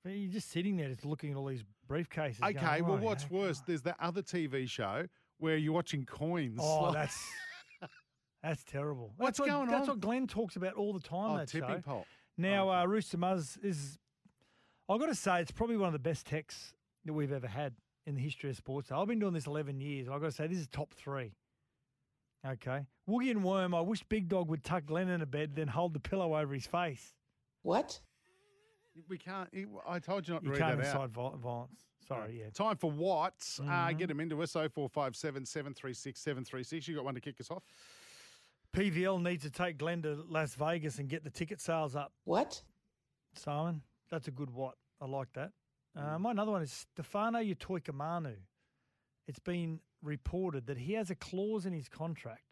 But you're just sitting there, just looking at all these briefcases. going,
okay. Well,
"Right,
what's
okay."
worse? There's that other TV show where you're watching coins.
Oh,
slide- (laughs)
that's that's terrible.
What's
that's what,
going
That's
on?
That's what Glenn talks about all the time.
Oh,
that
tipping
show.
pot.
Now, uh, Rooster Muzz is. I've got to say, it's probably one of the best texts that we've ever had in the history of sports. I've been doing this 11 years. and I've got to say, this is top three. Okay. Woogie and Worm, I wish Big Dog would tuck Glenn in a bed, then hold the pillow over his face.
What?
We can't. I told you not to
You
read
can't
that out.
incite viol- violence. Sorry, yeah.
Time for Watts. Uh,
Mhm.
get him into us. 0457 736 736. You got one to kick us off?
PVL needs to take Glenn to Las Vegas and get the ticket sales up.
What?
Simon, that's a good what. I like that. Uh, my another one is Stefano Utoikamanu. It's been reported that he has a clause in his contract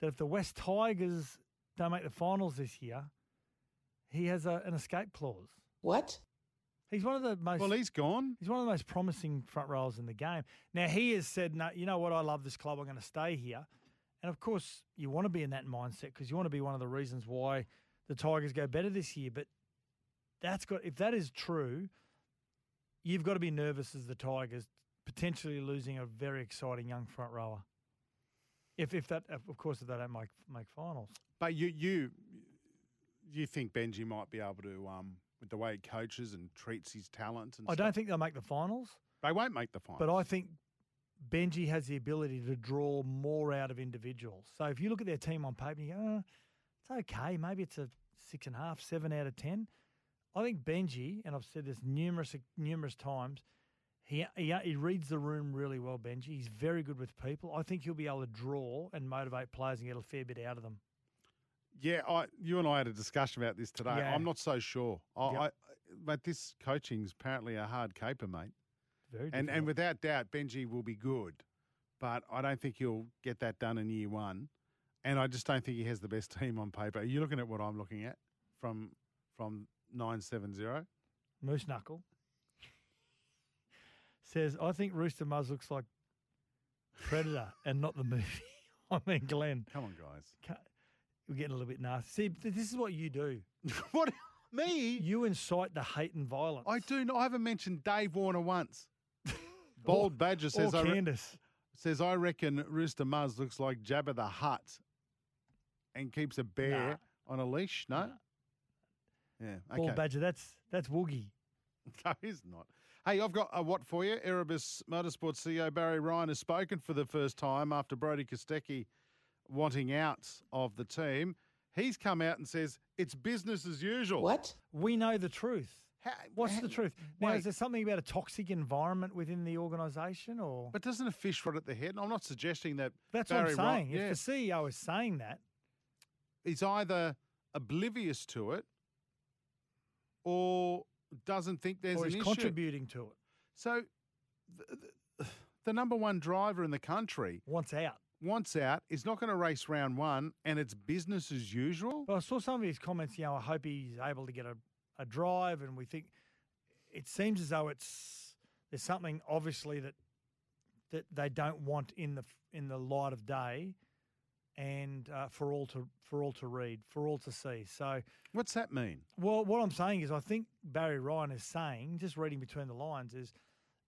that if the West Tigers don't make the finals this year, he has a, an escape clause.
What?
He's one of the most.
Well, he's gone.
He's one of the most promising front rowers in the game. Now he has said, "No, you know what? I love this club. I'm going to stay here." And of course, you want to be in that mindset because you want to be one of the reasons why the Tigers go better this year. But that's got if that is true, you've got to be nervous as the Tigers potentially losing a very exciting young front rower. If if that of course if they don't make make finals.
But you you you think Benji might be able to um with the way he coaches and treats his talent and
I
stuff?
don't think they'll make the finals.
they won't make the finals.
But I think Benji has the ability to draw more out of individuals. So if you look at their team on paper, you go, oh, it's okay. Maybe it's a six and a half, seven out of ten. I think Benji, and I've said this numerous numerous times, he, he he reads the room really well. Benji, he's very good with people. I think he'll be able to draw and motivate players and get a fair bit out of them.
yeah, I you and I had a discussion about this today.
Yeah.
I'm not so sure. I,
Yep.
I but this coaching's apparently a hard caper, mate.
Very
good. And
and
without doubt, Benji will be good, but I don't think he'll get that done in year one. And I just don't think he has the best (laughs) team on paper. Are you looking at what I'm looking at from from nine seven zero?
Moose Knuckle says, I think Rooster Muzz looks like Predator and not the movie. (laughs) I mean, Glenn.
Come on, guys.
We're getting a little bit nasty. See, this is what you do. (laughs)
what me?
You incite the hate and violence.
I do. Not, I haven't mentioned Dave Warner once. (laughs) Bold Badger says
or
I re- says I reckon Rooster Muzz looks like Jabba the Hutt, and keeps a bear on a leash. No. Yeah. Okay.
Ball badger. That's that's Woogie. (laughs)
No, he's not. Hey, I've got a what for you. Erebus Motorsports CEO Barry Ryan has spoken for the first time after Brody Kostecki wanting out of the team. He's come out and says it's business as usual.
What?
We know the truth. What's
how-
the truth? Now,
wait.
is there something about a toxic environment within the organisation, or
But doesn't a fish rot at the head? And I'm not suggesting that.
that's
Barry
what I'm
Ryan-
saying?
yeah,
If the CEO is saying that,
he's either oblivious to it or doesn't think there's
or
an issue.
contributing to it,
So, the, the, (sighs) the number one driver in the country
wants out.
wants out. Is not going to race round one, and it's business as usual.
But I saw some of his comments. You know, I hope he's able to get a, a drive, and we think it seems as though it's there's something obviously that that they don't want in the in the light of day, and uh, for all to for all to read, for all to see. So,
what's that mean?
Well, what I'm saying is, I think Barry Ryan is saying, just reading between the lines, is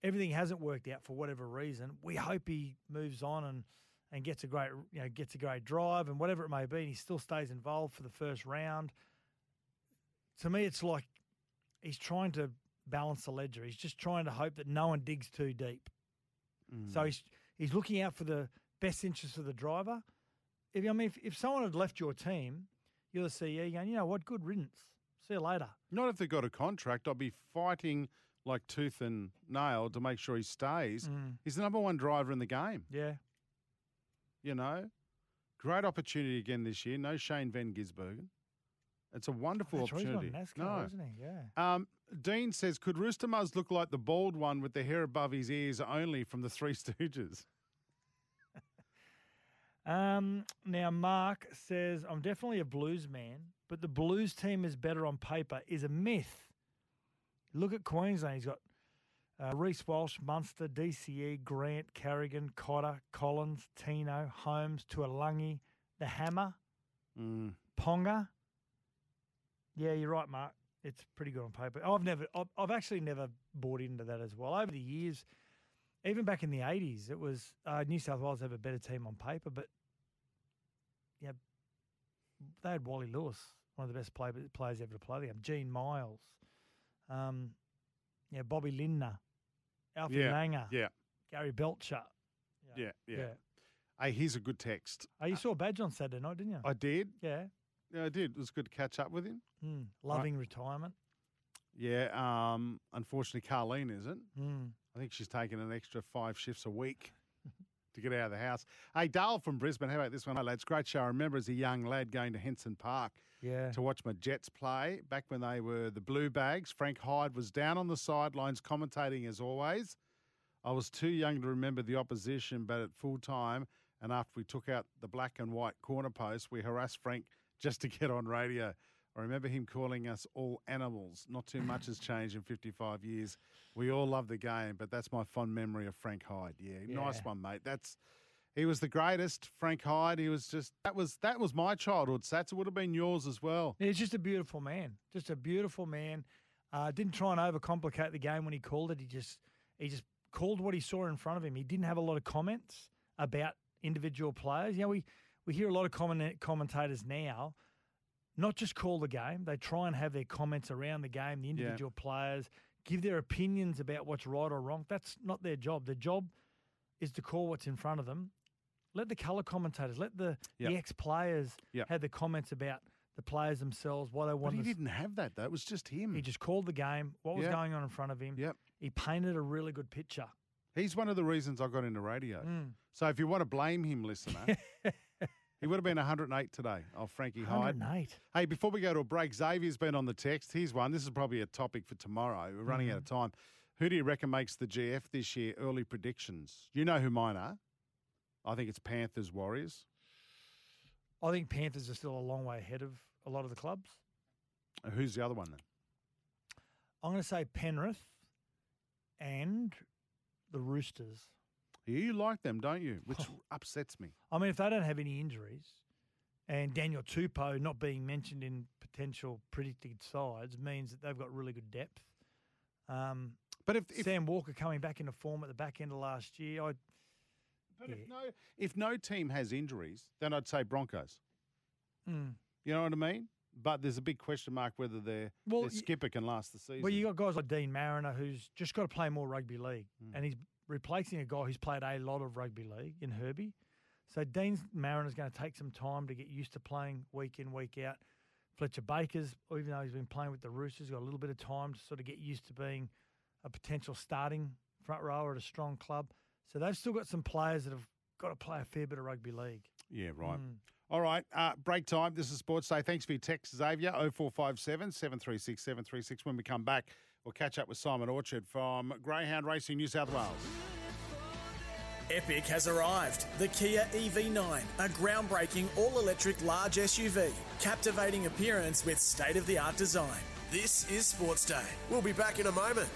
everything hasn't worked out for whatever reason. We hope he moves on and and gets a great you know gets a great drive and whatever it may be. And he still stays involved for the first round. To me, it's like he's trying to balance the ledger. He's just trying to hope that no one digs too deep. So he's he's looking out for the best interest of the driver. If I mean, if, if someone had left your team, you're the CEO. You're going, you know what? Good riddance. See you later.
Not if they've got a contract. I'll be fighting like tooth and nail to make sure he stays.
Mm.
He's the number one driver in the game.
Yeah.
You know, great opportunity again this year. No Shane Van Gisbergen. It's a wonderful
That's right, he's
opportunity.
NASCAR,
no.
isn't he? Yeah.
Um, Dean says, could Rooster Muzz look like the bald one with the hair above his ears only from the Three (laughs) Stooges?
Um, now, Mark says, I'm definitely a blues man, but the blues team is better on paper is a myth. Look at Queensland. He's got uh, Reece Walsh, Munster, DCE, Grant, Carrigan, Cotter, Collins, Tino, Holmes, Tuolungi, the Hammer,
Mm.
Ponga. Yeah, you're right, Mark. It's pretty good on paper. I've never, I've, I've actually never bought into that as well. Over the years, even back in the 80s, it was uh, New South Wales have a better team on paper, but yeah, they had Wally Lewis, one of the best play, players ever to play the game. Gene Miles, um, yeah, Bobby Lindner, Alfie
Yeah,
Langer,
yeah.
Gary Belcher.
Yeah, yeah.
Yeah.
Hey, here's a good text.
Oh, you saw Badge on Saturday night, didn't you?
I did.
yeah.
Yeah, I did. It was good to catch up with him.
Mm, loving retirement.
Yeah. Um, unfortunately, Carlene isn't.
Mm.
I think she's taking an extra five shifts a week (laughs) to get out of the house. Hey, Dale from Brisbane, how about this one? Hey, lads, great show. I remember as a young lad going to Henson Park
Yeah.
to watch my Jets play back when they were the Blue Bags. Frank Hyde was down on the sidelines commentating as always. I was too young to remember the opposition, but at full time, and after we took out the black and white corner post, we harassed Frank just to get on radio. I remember him calling us all animals. Not too much has changed in 55 years. We all love the game, but that's my fond memory of Frank Hyde. Yeah, nice one, mate. That's he was the greatest, Frank Hyde. He was just that was that was my childhood. Satts. It would have been yours as well.
He's just a beautiful man. Just a beautiful man. Uh, didn't try and overcomplicate the game when he called it. He just he just called what he saw in front of him. He didn't have a lot of comments about individual players. You know, we we hear a lot of comment, commentators now not just call the game. They try and have their comments around the game, the individual players, give their opinions about what's right or wrong. That's not their job. Their job is to call what's in front of them. Let the colour commentators, let the,
Yep.
the ex players
Yep.
have the comments about the players themselves, why they
But
want.
he
to
didn't have that though. It was just him.
He just called the game, what was
Yep.
going on in front of him.
Yep.
He painted a really good picture.
He's one of the reasons I got into radio.
Mm.
So if you want to blame him, listener, (laughs) he would have been 108 today. Oh, Frankie Hyde.
108.
Hey, before we go to a break, Xavier's been on the text. Here's one. This is probably a topic for tomorrow. We're running out of
Mm-hmm.
time. Who do you reckon makes the GF this year? Early predictions. You know who mine are. I think it's Panthers Warriors.
I think Panthers are still a long way ahead of a lot of the clubs.
Uh, Who's the other one then?
I'm going to say Penrith and the Roosters.
You like them, don't you? Which upsets me.
I mean, if they don't have any injuries and Daniel Tupou not being mentioned in potential predicted sides means that they've got really good depth. Um,
but if,
Sam Walker coming back into form at the back end of last year, I
But if no if no team has injuries, then I'd say Broncos.
Mm.
You know what I mean? But there's a big question mark whether their,
Well,
their skipper can last the season.
Well, you got guys like Dean Mariner who's just got to play more rugby league,
Hmm.
and he's replacing a guy who's played a lot of rugby league in Herbie. So Dean Mariner's going to take some time to get used to playing week in week out. Fletcher Baker's, even though he's been playing with the Roosters, got a little bit of time to sort of get used to being a potential starting front rower at a strong club. So they've still got some players that have got to play a fair bit of rugby league.
Yeah, right.
Mm.
All right, uh, break time. This is Sports Day. Thanks for your text, Xavier. 0457 736 736. When we come back, we'll catch up with Simon Orchard from Greyhound Racing New South Wales.
Epic has arrived. The Kia EV9, a groundbreaking all electric large SUV, captivating appearance with state of the art design. This is Sports Day. We'll be back in a moment.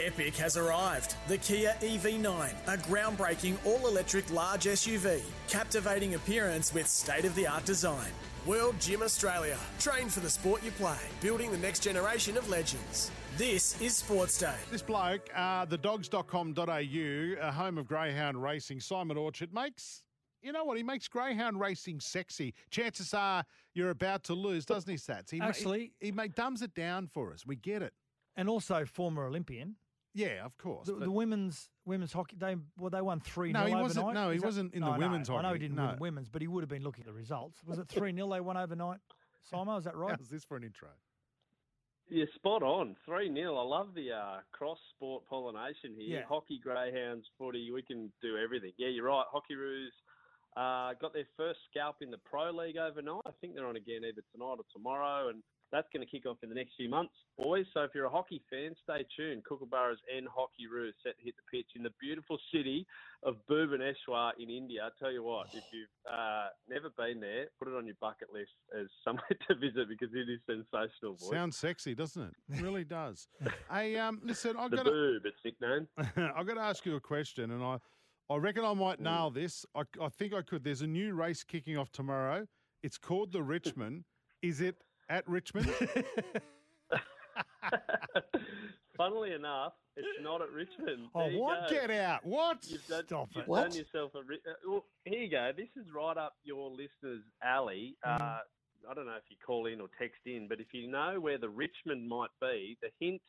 Epic has arrived. The Kia EV9, a groundbreaking all electric large SUV, captivating appearance with state of the art design. World Gym Australia. Train for the sport you play, building the next generation of legends. This is Sports Day.
This bloke, uh, thedogs.com.au, a home of Greyhound Racing, Simon Orchard, makes, you know what, he makes Greyhound Racing sexy. Chances are you're about to lose, doesn't he, Satts? He ma-
Actually-
he, he ma- dumbs it down for us. We get it.
And also former Olympian.
Yeah, of course.
The, the women's women's hockey, they well, they won three.
No, he
overnight.
wasn't- no, he
Is that-
wasn't in the
No, I know.
women's
I know
hockey,
he didn't
no.
win women's, but he would have been looking at the results. Was it three 0 they won overnight? Simon, is that (laughs) right?
How's this for an intro?
Yeah, spot on. 3 0. I love the uh, cross sport pollination here.
Yeah.
Hockey, greyhounds, footy, we can do everything. Yeah, you're right. Hockey Roos uh, got their first scalp in the Pro League overnight. I think they're on again either tonight or tomorrow, and that's going to kick off in the next few months, boys. So if you're a hockey fan, stay tuned. Kookaburras and Hockey Roos set to hit the pitch in the beautiful city of Bhubaneswar in India. I tell you what, if you've uh, never been there, put it on your bucket list as (laughs) somewhere to visit because it is sensational, boys.
Sounds sexy, doesn't it? It really does. hey, um, listen, I've
the
got to,
its nickname. (laughs)
I've got to ask you a question, and I, I reckon I might nail this. I, I think I could. There's a new race kicking off tomorrow. It's called the (laughs) Richmond. Is it at Richmond? (laughs)
Funnily enough, it's not at Richmond.
Oh,
There you
what? Get out. What?
You've done,
Stop
you've
it. What?
done yourself a. ri- Uh, well, here you go. This is right up your listeners' alley.
Mm-hmm.
Uh, I don't know if you call in or text in, but if you know where the Richmond might be, the hint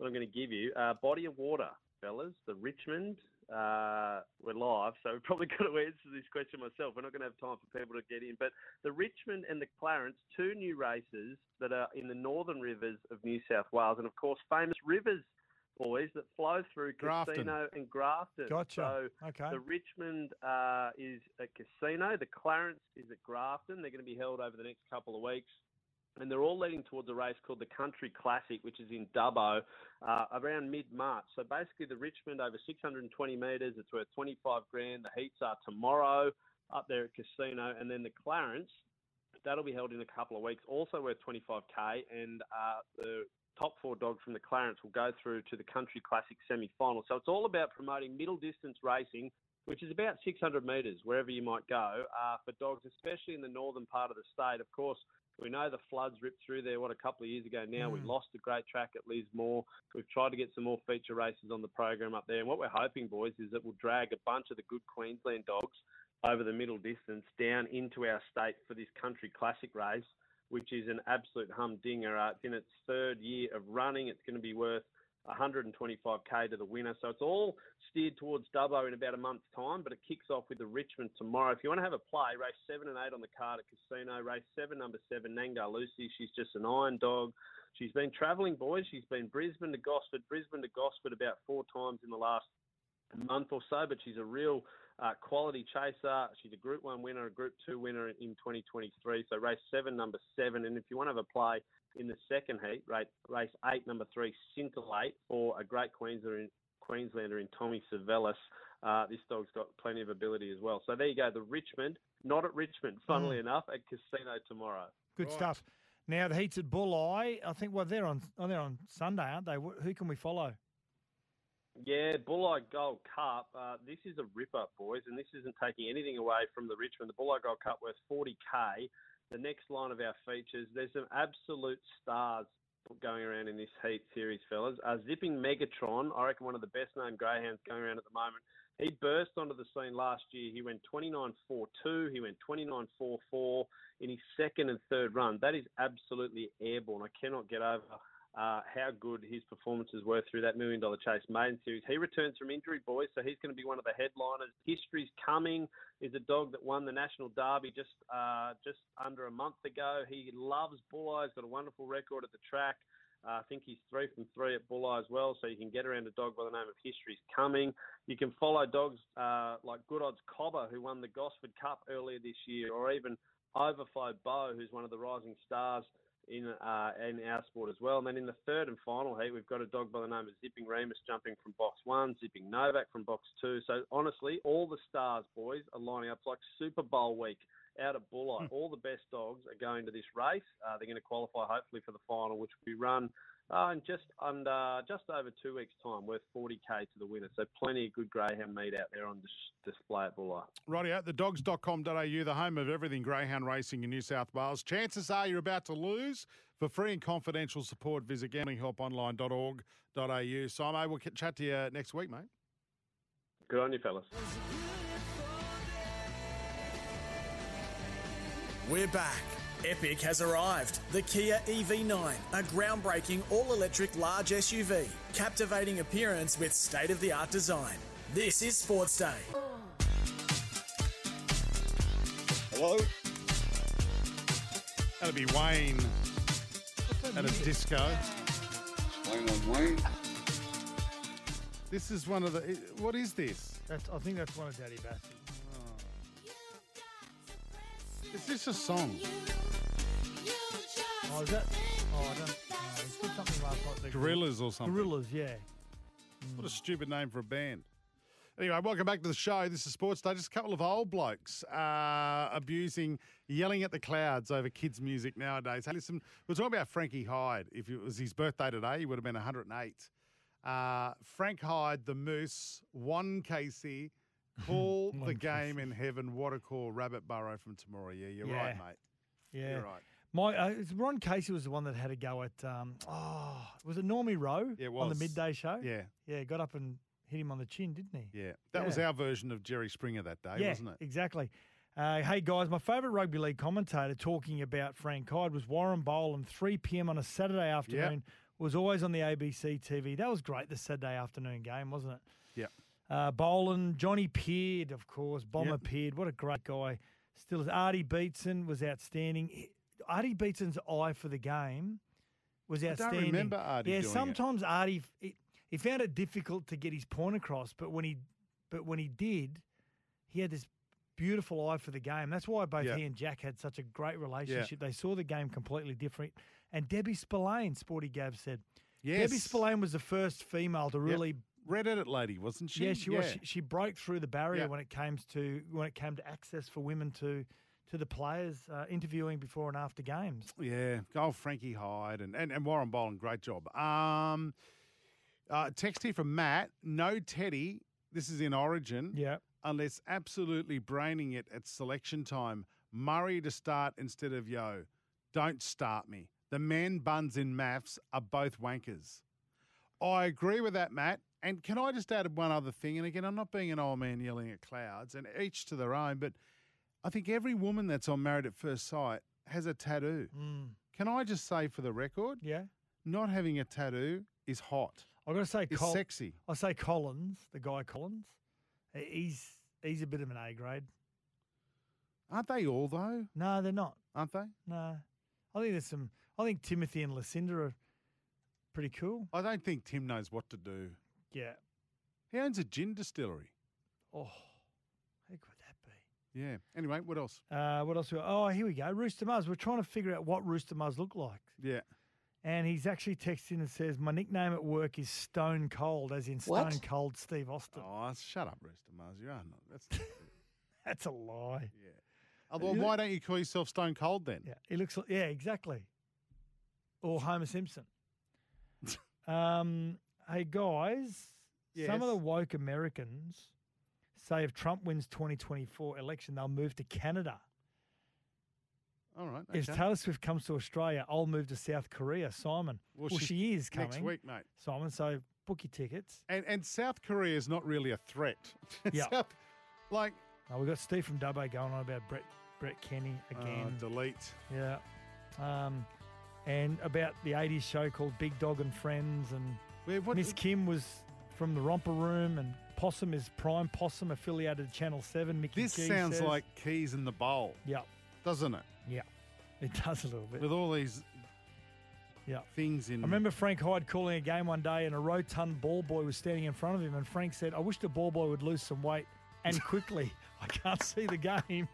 that I'm going to give you, uh, body of water, fellas. The Richmond. Uh, we're live, so we've (laughs) probably got to answer this question myself. We're not going to have time for people to get in, but the Richmond and the Clarence, two new races that are in the northern rivers of New South Wales, and of course, famous rivers, boys, that flow through
Grafton.
Casino and Grafton.
Gotcha.
So
Okay.
the Richmond uh, is at Casino, the Clarence is at Grafton. They're going to be held over the next couple of weeks. And they're all leading towards a race called the Country Classic, which is in Dubbo uh, around mid March. So basically, the Richmond over 620 metres, it's worth 25 grand. The heats are tomorrow up there at Casino. And then the Clarence, that'll be held in a couple of weeks, also worth 25k. And uh, the top four dogs from the Clarence will go through to the Country Classic semi final. So it's all about promoting middle distance racing, which is about 600 metres, wherever you might go, uh, for dogs, especially in the northern part of the state. Of course, we know the floods ripped through there, what, a couple of years ago now. We
Mm.
lost a great track at Lismore. We've tried to get some more feature races on the program up there. And what we're hoping, boys, is that we'll drag a bunch of the good Queensland dogs over the middle distance down into our state for this country classic race, which is an absolute humdinger. Uh, it's in its third year of running. It's going to be worth 125k to the winner. So it's all steered towards Dubbo in about a month's time, but it kicks off with the Richmond tomorrow. If you want to have a play, race seven and eight on the card at Casino. Race seven, number seven, Nangar Lucy. She's just an iron dog. She's been travelling, boys. She's been Brisbane to Gosford, Brisbane to Gosford about four times in the last month or so, but she's a real uh, quality chaser. She's a Group 1 winner, a Group 2 winner in 2023. So race 7, number 7. And if you want to have a play in the second heat, race, race 8, number 3, Scintillate, for a great Queenslander in, Queenslander in Tommy Savellis. Uh, this dog's got plenty of ability as well. So there you go, the Richmond, not at Richmond, funnily enough, at Casino tomorrow.
Good stuff. Now the heats at Bulli. I think well they're on oh, they're on Sunday, aren't they? Who can we follow?
Yeah, Bulli Gold Cup. Uh, this is a ripper, boys, and this isn't taking anything away from the Richmond. The Bulli Gold Cup worth 40k. The next line of our features, there's some absolute stars going around in this heat series, fellas. Uh, Zipping Megatron, I reckon one of the best named greyhounds going around at the moment. He burst onto the scene last year. He went 29.42. He went 29.44 in his second and third run. That is absolutely airborne. I cannot get over uh, how good his performances were through that million dollar chase maiden series. He returns from injury, boys, so he's going to be one of the headliners. History's coming is a dog that won the national derby just uh, just under a month ago. He loves Bulli. He's got a wonderful record at the track. Uh, I think he's three from three at Bulli as well, so you can get around a dog by the name of History's Coming. You can follow dogs uh, like Good Odds Cobber, who won the Gosford Cup earlier this year, or even Overflow Bow, who's one of the rising stars in uh, in our sport as well. And then in the third and final heat, we've got a dog by the name of Zipping Remus jumping from box one, Zipping Novak from box two. So honestly, all the stars, boys, are lining up like Super Bowl week out of Bulli. all the best dogs are going to this race. Uh, they're going to qualify hopefully for the final, which will be run uh, in just under just over two weeks' time, worth 40k to the winner. So plenty of good greyhound meat out there on dis- display at Bulli.
Rightio, thedogs.com.au, the home of everything greyhound racing in New South Wales. Chances are you're about to lose. For free and confidential support, visit gamblinghelponline.org.au. Simon, we'll chat to you next week, mate.
Good on you, fellas.
We're back. Epic has arrived. The Kia EV9, a groundbreaking all electric large SUV, captivating appearance with state of the art design. This is Sports Day.
Hello? That'll be Wayne at a disco.
Wayne on Wayne.
This is one of the. What is this?
That's, I think that's one of Daddy Vass's.
Is this a song?
Oh, is that? Oh, I don't. No, he said something last night. the-
Gorillas or something.
Gorillas, yeah.
What a stupid name for a band. Anyway, welcome back to the show. This is Sports Day. Just a couple of old blokes uh, abusing, yelling at the clouds over kids' music nowadays. Hey, listen, we're talking about Frankie Hyde. If it was his birthday today, he would have been 108. Uh, Frank Hyde, the Moose, one Casey, call (laughs) the game in heaven. What a call, Rabbit Burrow from tomorrow. Yeah, you're right,
Yeah.
mate.
Yeah.
You're right.
My uh, Ron Casey was the one that had a go at um oh was it Normie Rowe
Yeah, it
on the midday show?
Yeah.
Yeah, got up and hit him on the chin, didn't he?
Yeah, that was our version of Jerry Springer that day,
yeah,
wasn't it?
Exactly. Uh, hey guys, my favourite rugby league commentator talking about Frank Hyde was Warren Boland. 3 p.m. on a Saturday afternoon was always on the ABC TV. That was great. The Saturday afternoon game, wasn't it? Uh, Boland, Johnny Peard, of course, Bomber
Yep.
Peard. What a great guy. Still, is Artie Beetson was outstanding. Artie Beetson's eye for the game was outstanding.
I don't remember Artie
Yeah,
doing it.
sometimes Artie he, he found it difficult to get his point across, but when he but when he did, he had this beautiful eye for the game. That's why both
Yeah.
he and Jack had such a great relationship. They saw the game completely different. And Debbie Spillane, Sporty Gab said, Debbie
Yes.
Spillane was the first female to
Yep.
really
Red Edit lady, wasn't she?
yeah, she was. She, she broke through the barrier
Yeah.
when it came to when it came to access for women to to the players uh, interviewing before and after games.
Yeah, go Frankie Hyde and, and, and Warren Boland, great job. Um, uh, text here from Matt, no Teddy, this is in Origin.
Yeah.
Unless absolutely braining it at selection time. Murray to start instead of Yo. Don't start me. The man buns in maths are both wankers. I agree with that, Matt. And can I just add one other thing? And again, I'm not being an old man yelling at clouds, and each to their own, but I think every woman that's on Married at First Sight has a tattoo.
Mm.
Can I just say for the record?
Yeah.
Not having a tattoo is hot.
I've got to say,
It's
Col-
sexy.
I say Collins, the guy Collins. He's he's a bit of an A grade.
Aren't they all though?
No, they're not.
Aren't they?
No, I think there's some. I think Timothy and Lucinda are pretty cool.
I don't think Tim knows what to do.
Yeah.
He owns a gin distillery.
Oh, how could that be?
Yeah. Anyway, what else?
Uh, what else? we got? Oh, here we go. Rooster Muzz. We're trying to figure out what Rooster Muzz look like.
Yeah.
And he's actually texted in and says, My nickname at work is Stone Cold, as in Stone
What?
Cold Steve Austin.
Oh, shut up, Rooster Muzz. You are not. That's not (laughs)
That's a lie.
Yeah. Otherwise, why don't you call yourself Stone Cold then?
Yeah, he looks. like- Yeah, exactly. Or Homer Simpson. (laughs) um, hey guys, Some of the woke Americans say if Trump wins 2024 election, they'll move to Canada.
All right.
If. Taylor Swift comes to Australia, I'll move to South Korea, Simon.
Well,
Well, she is coming
next week, mate.
Simon. So book your tickets.
And and South Korea is not really a threat. (laughs)
Yeah.
South- like
Oh, we've got Steve from Dubbo going on about Brett Brett Kenny again.
uh, delete.
Yeah. Um, and about the 80s show called Big Dog and Friends. And
what-
Miss Kim was from the Romper Room. And Possum is Prime Possum, affiliated to Channel 7. Mickey
This
G
sounds
says.
like keys in the bowl.
Yeah.
Doesn't it?
Yeah. It does a little bit.
With all these
yeah.
things in
I remember Frank Hyde calling a game one day and a rotund ball boy was standing in front of him. And Frank said, I wish the ball boy would lose some weight and (laughs) quickly. I can't see the game.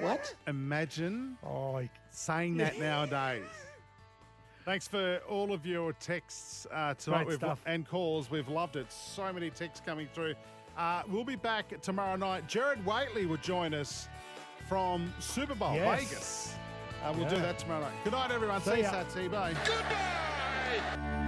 What? Imagine
oh,
saying that nowadays. Thanks for all of your texts uh, tonight
Great
We've- and calls. We've loved it. So many texts coming through. Uh, we'll be back tomorrow night. Jared Waitley will join us from Super Bowl
Yes.
Vegas. Uh, we'll do that tomorrow night. Good night, everyone.
See
See you,
ya.
Satsy. Bye.
Goodbye!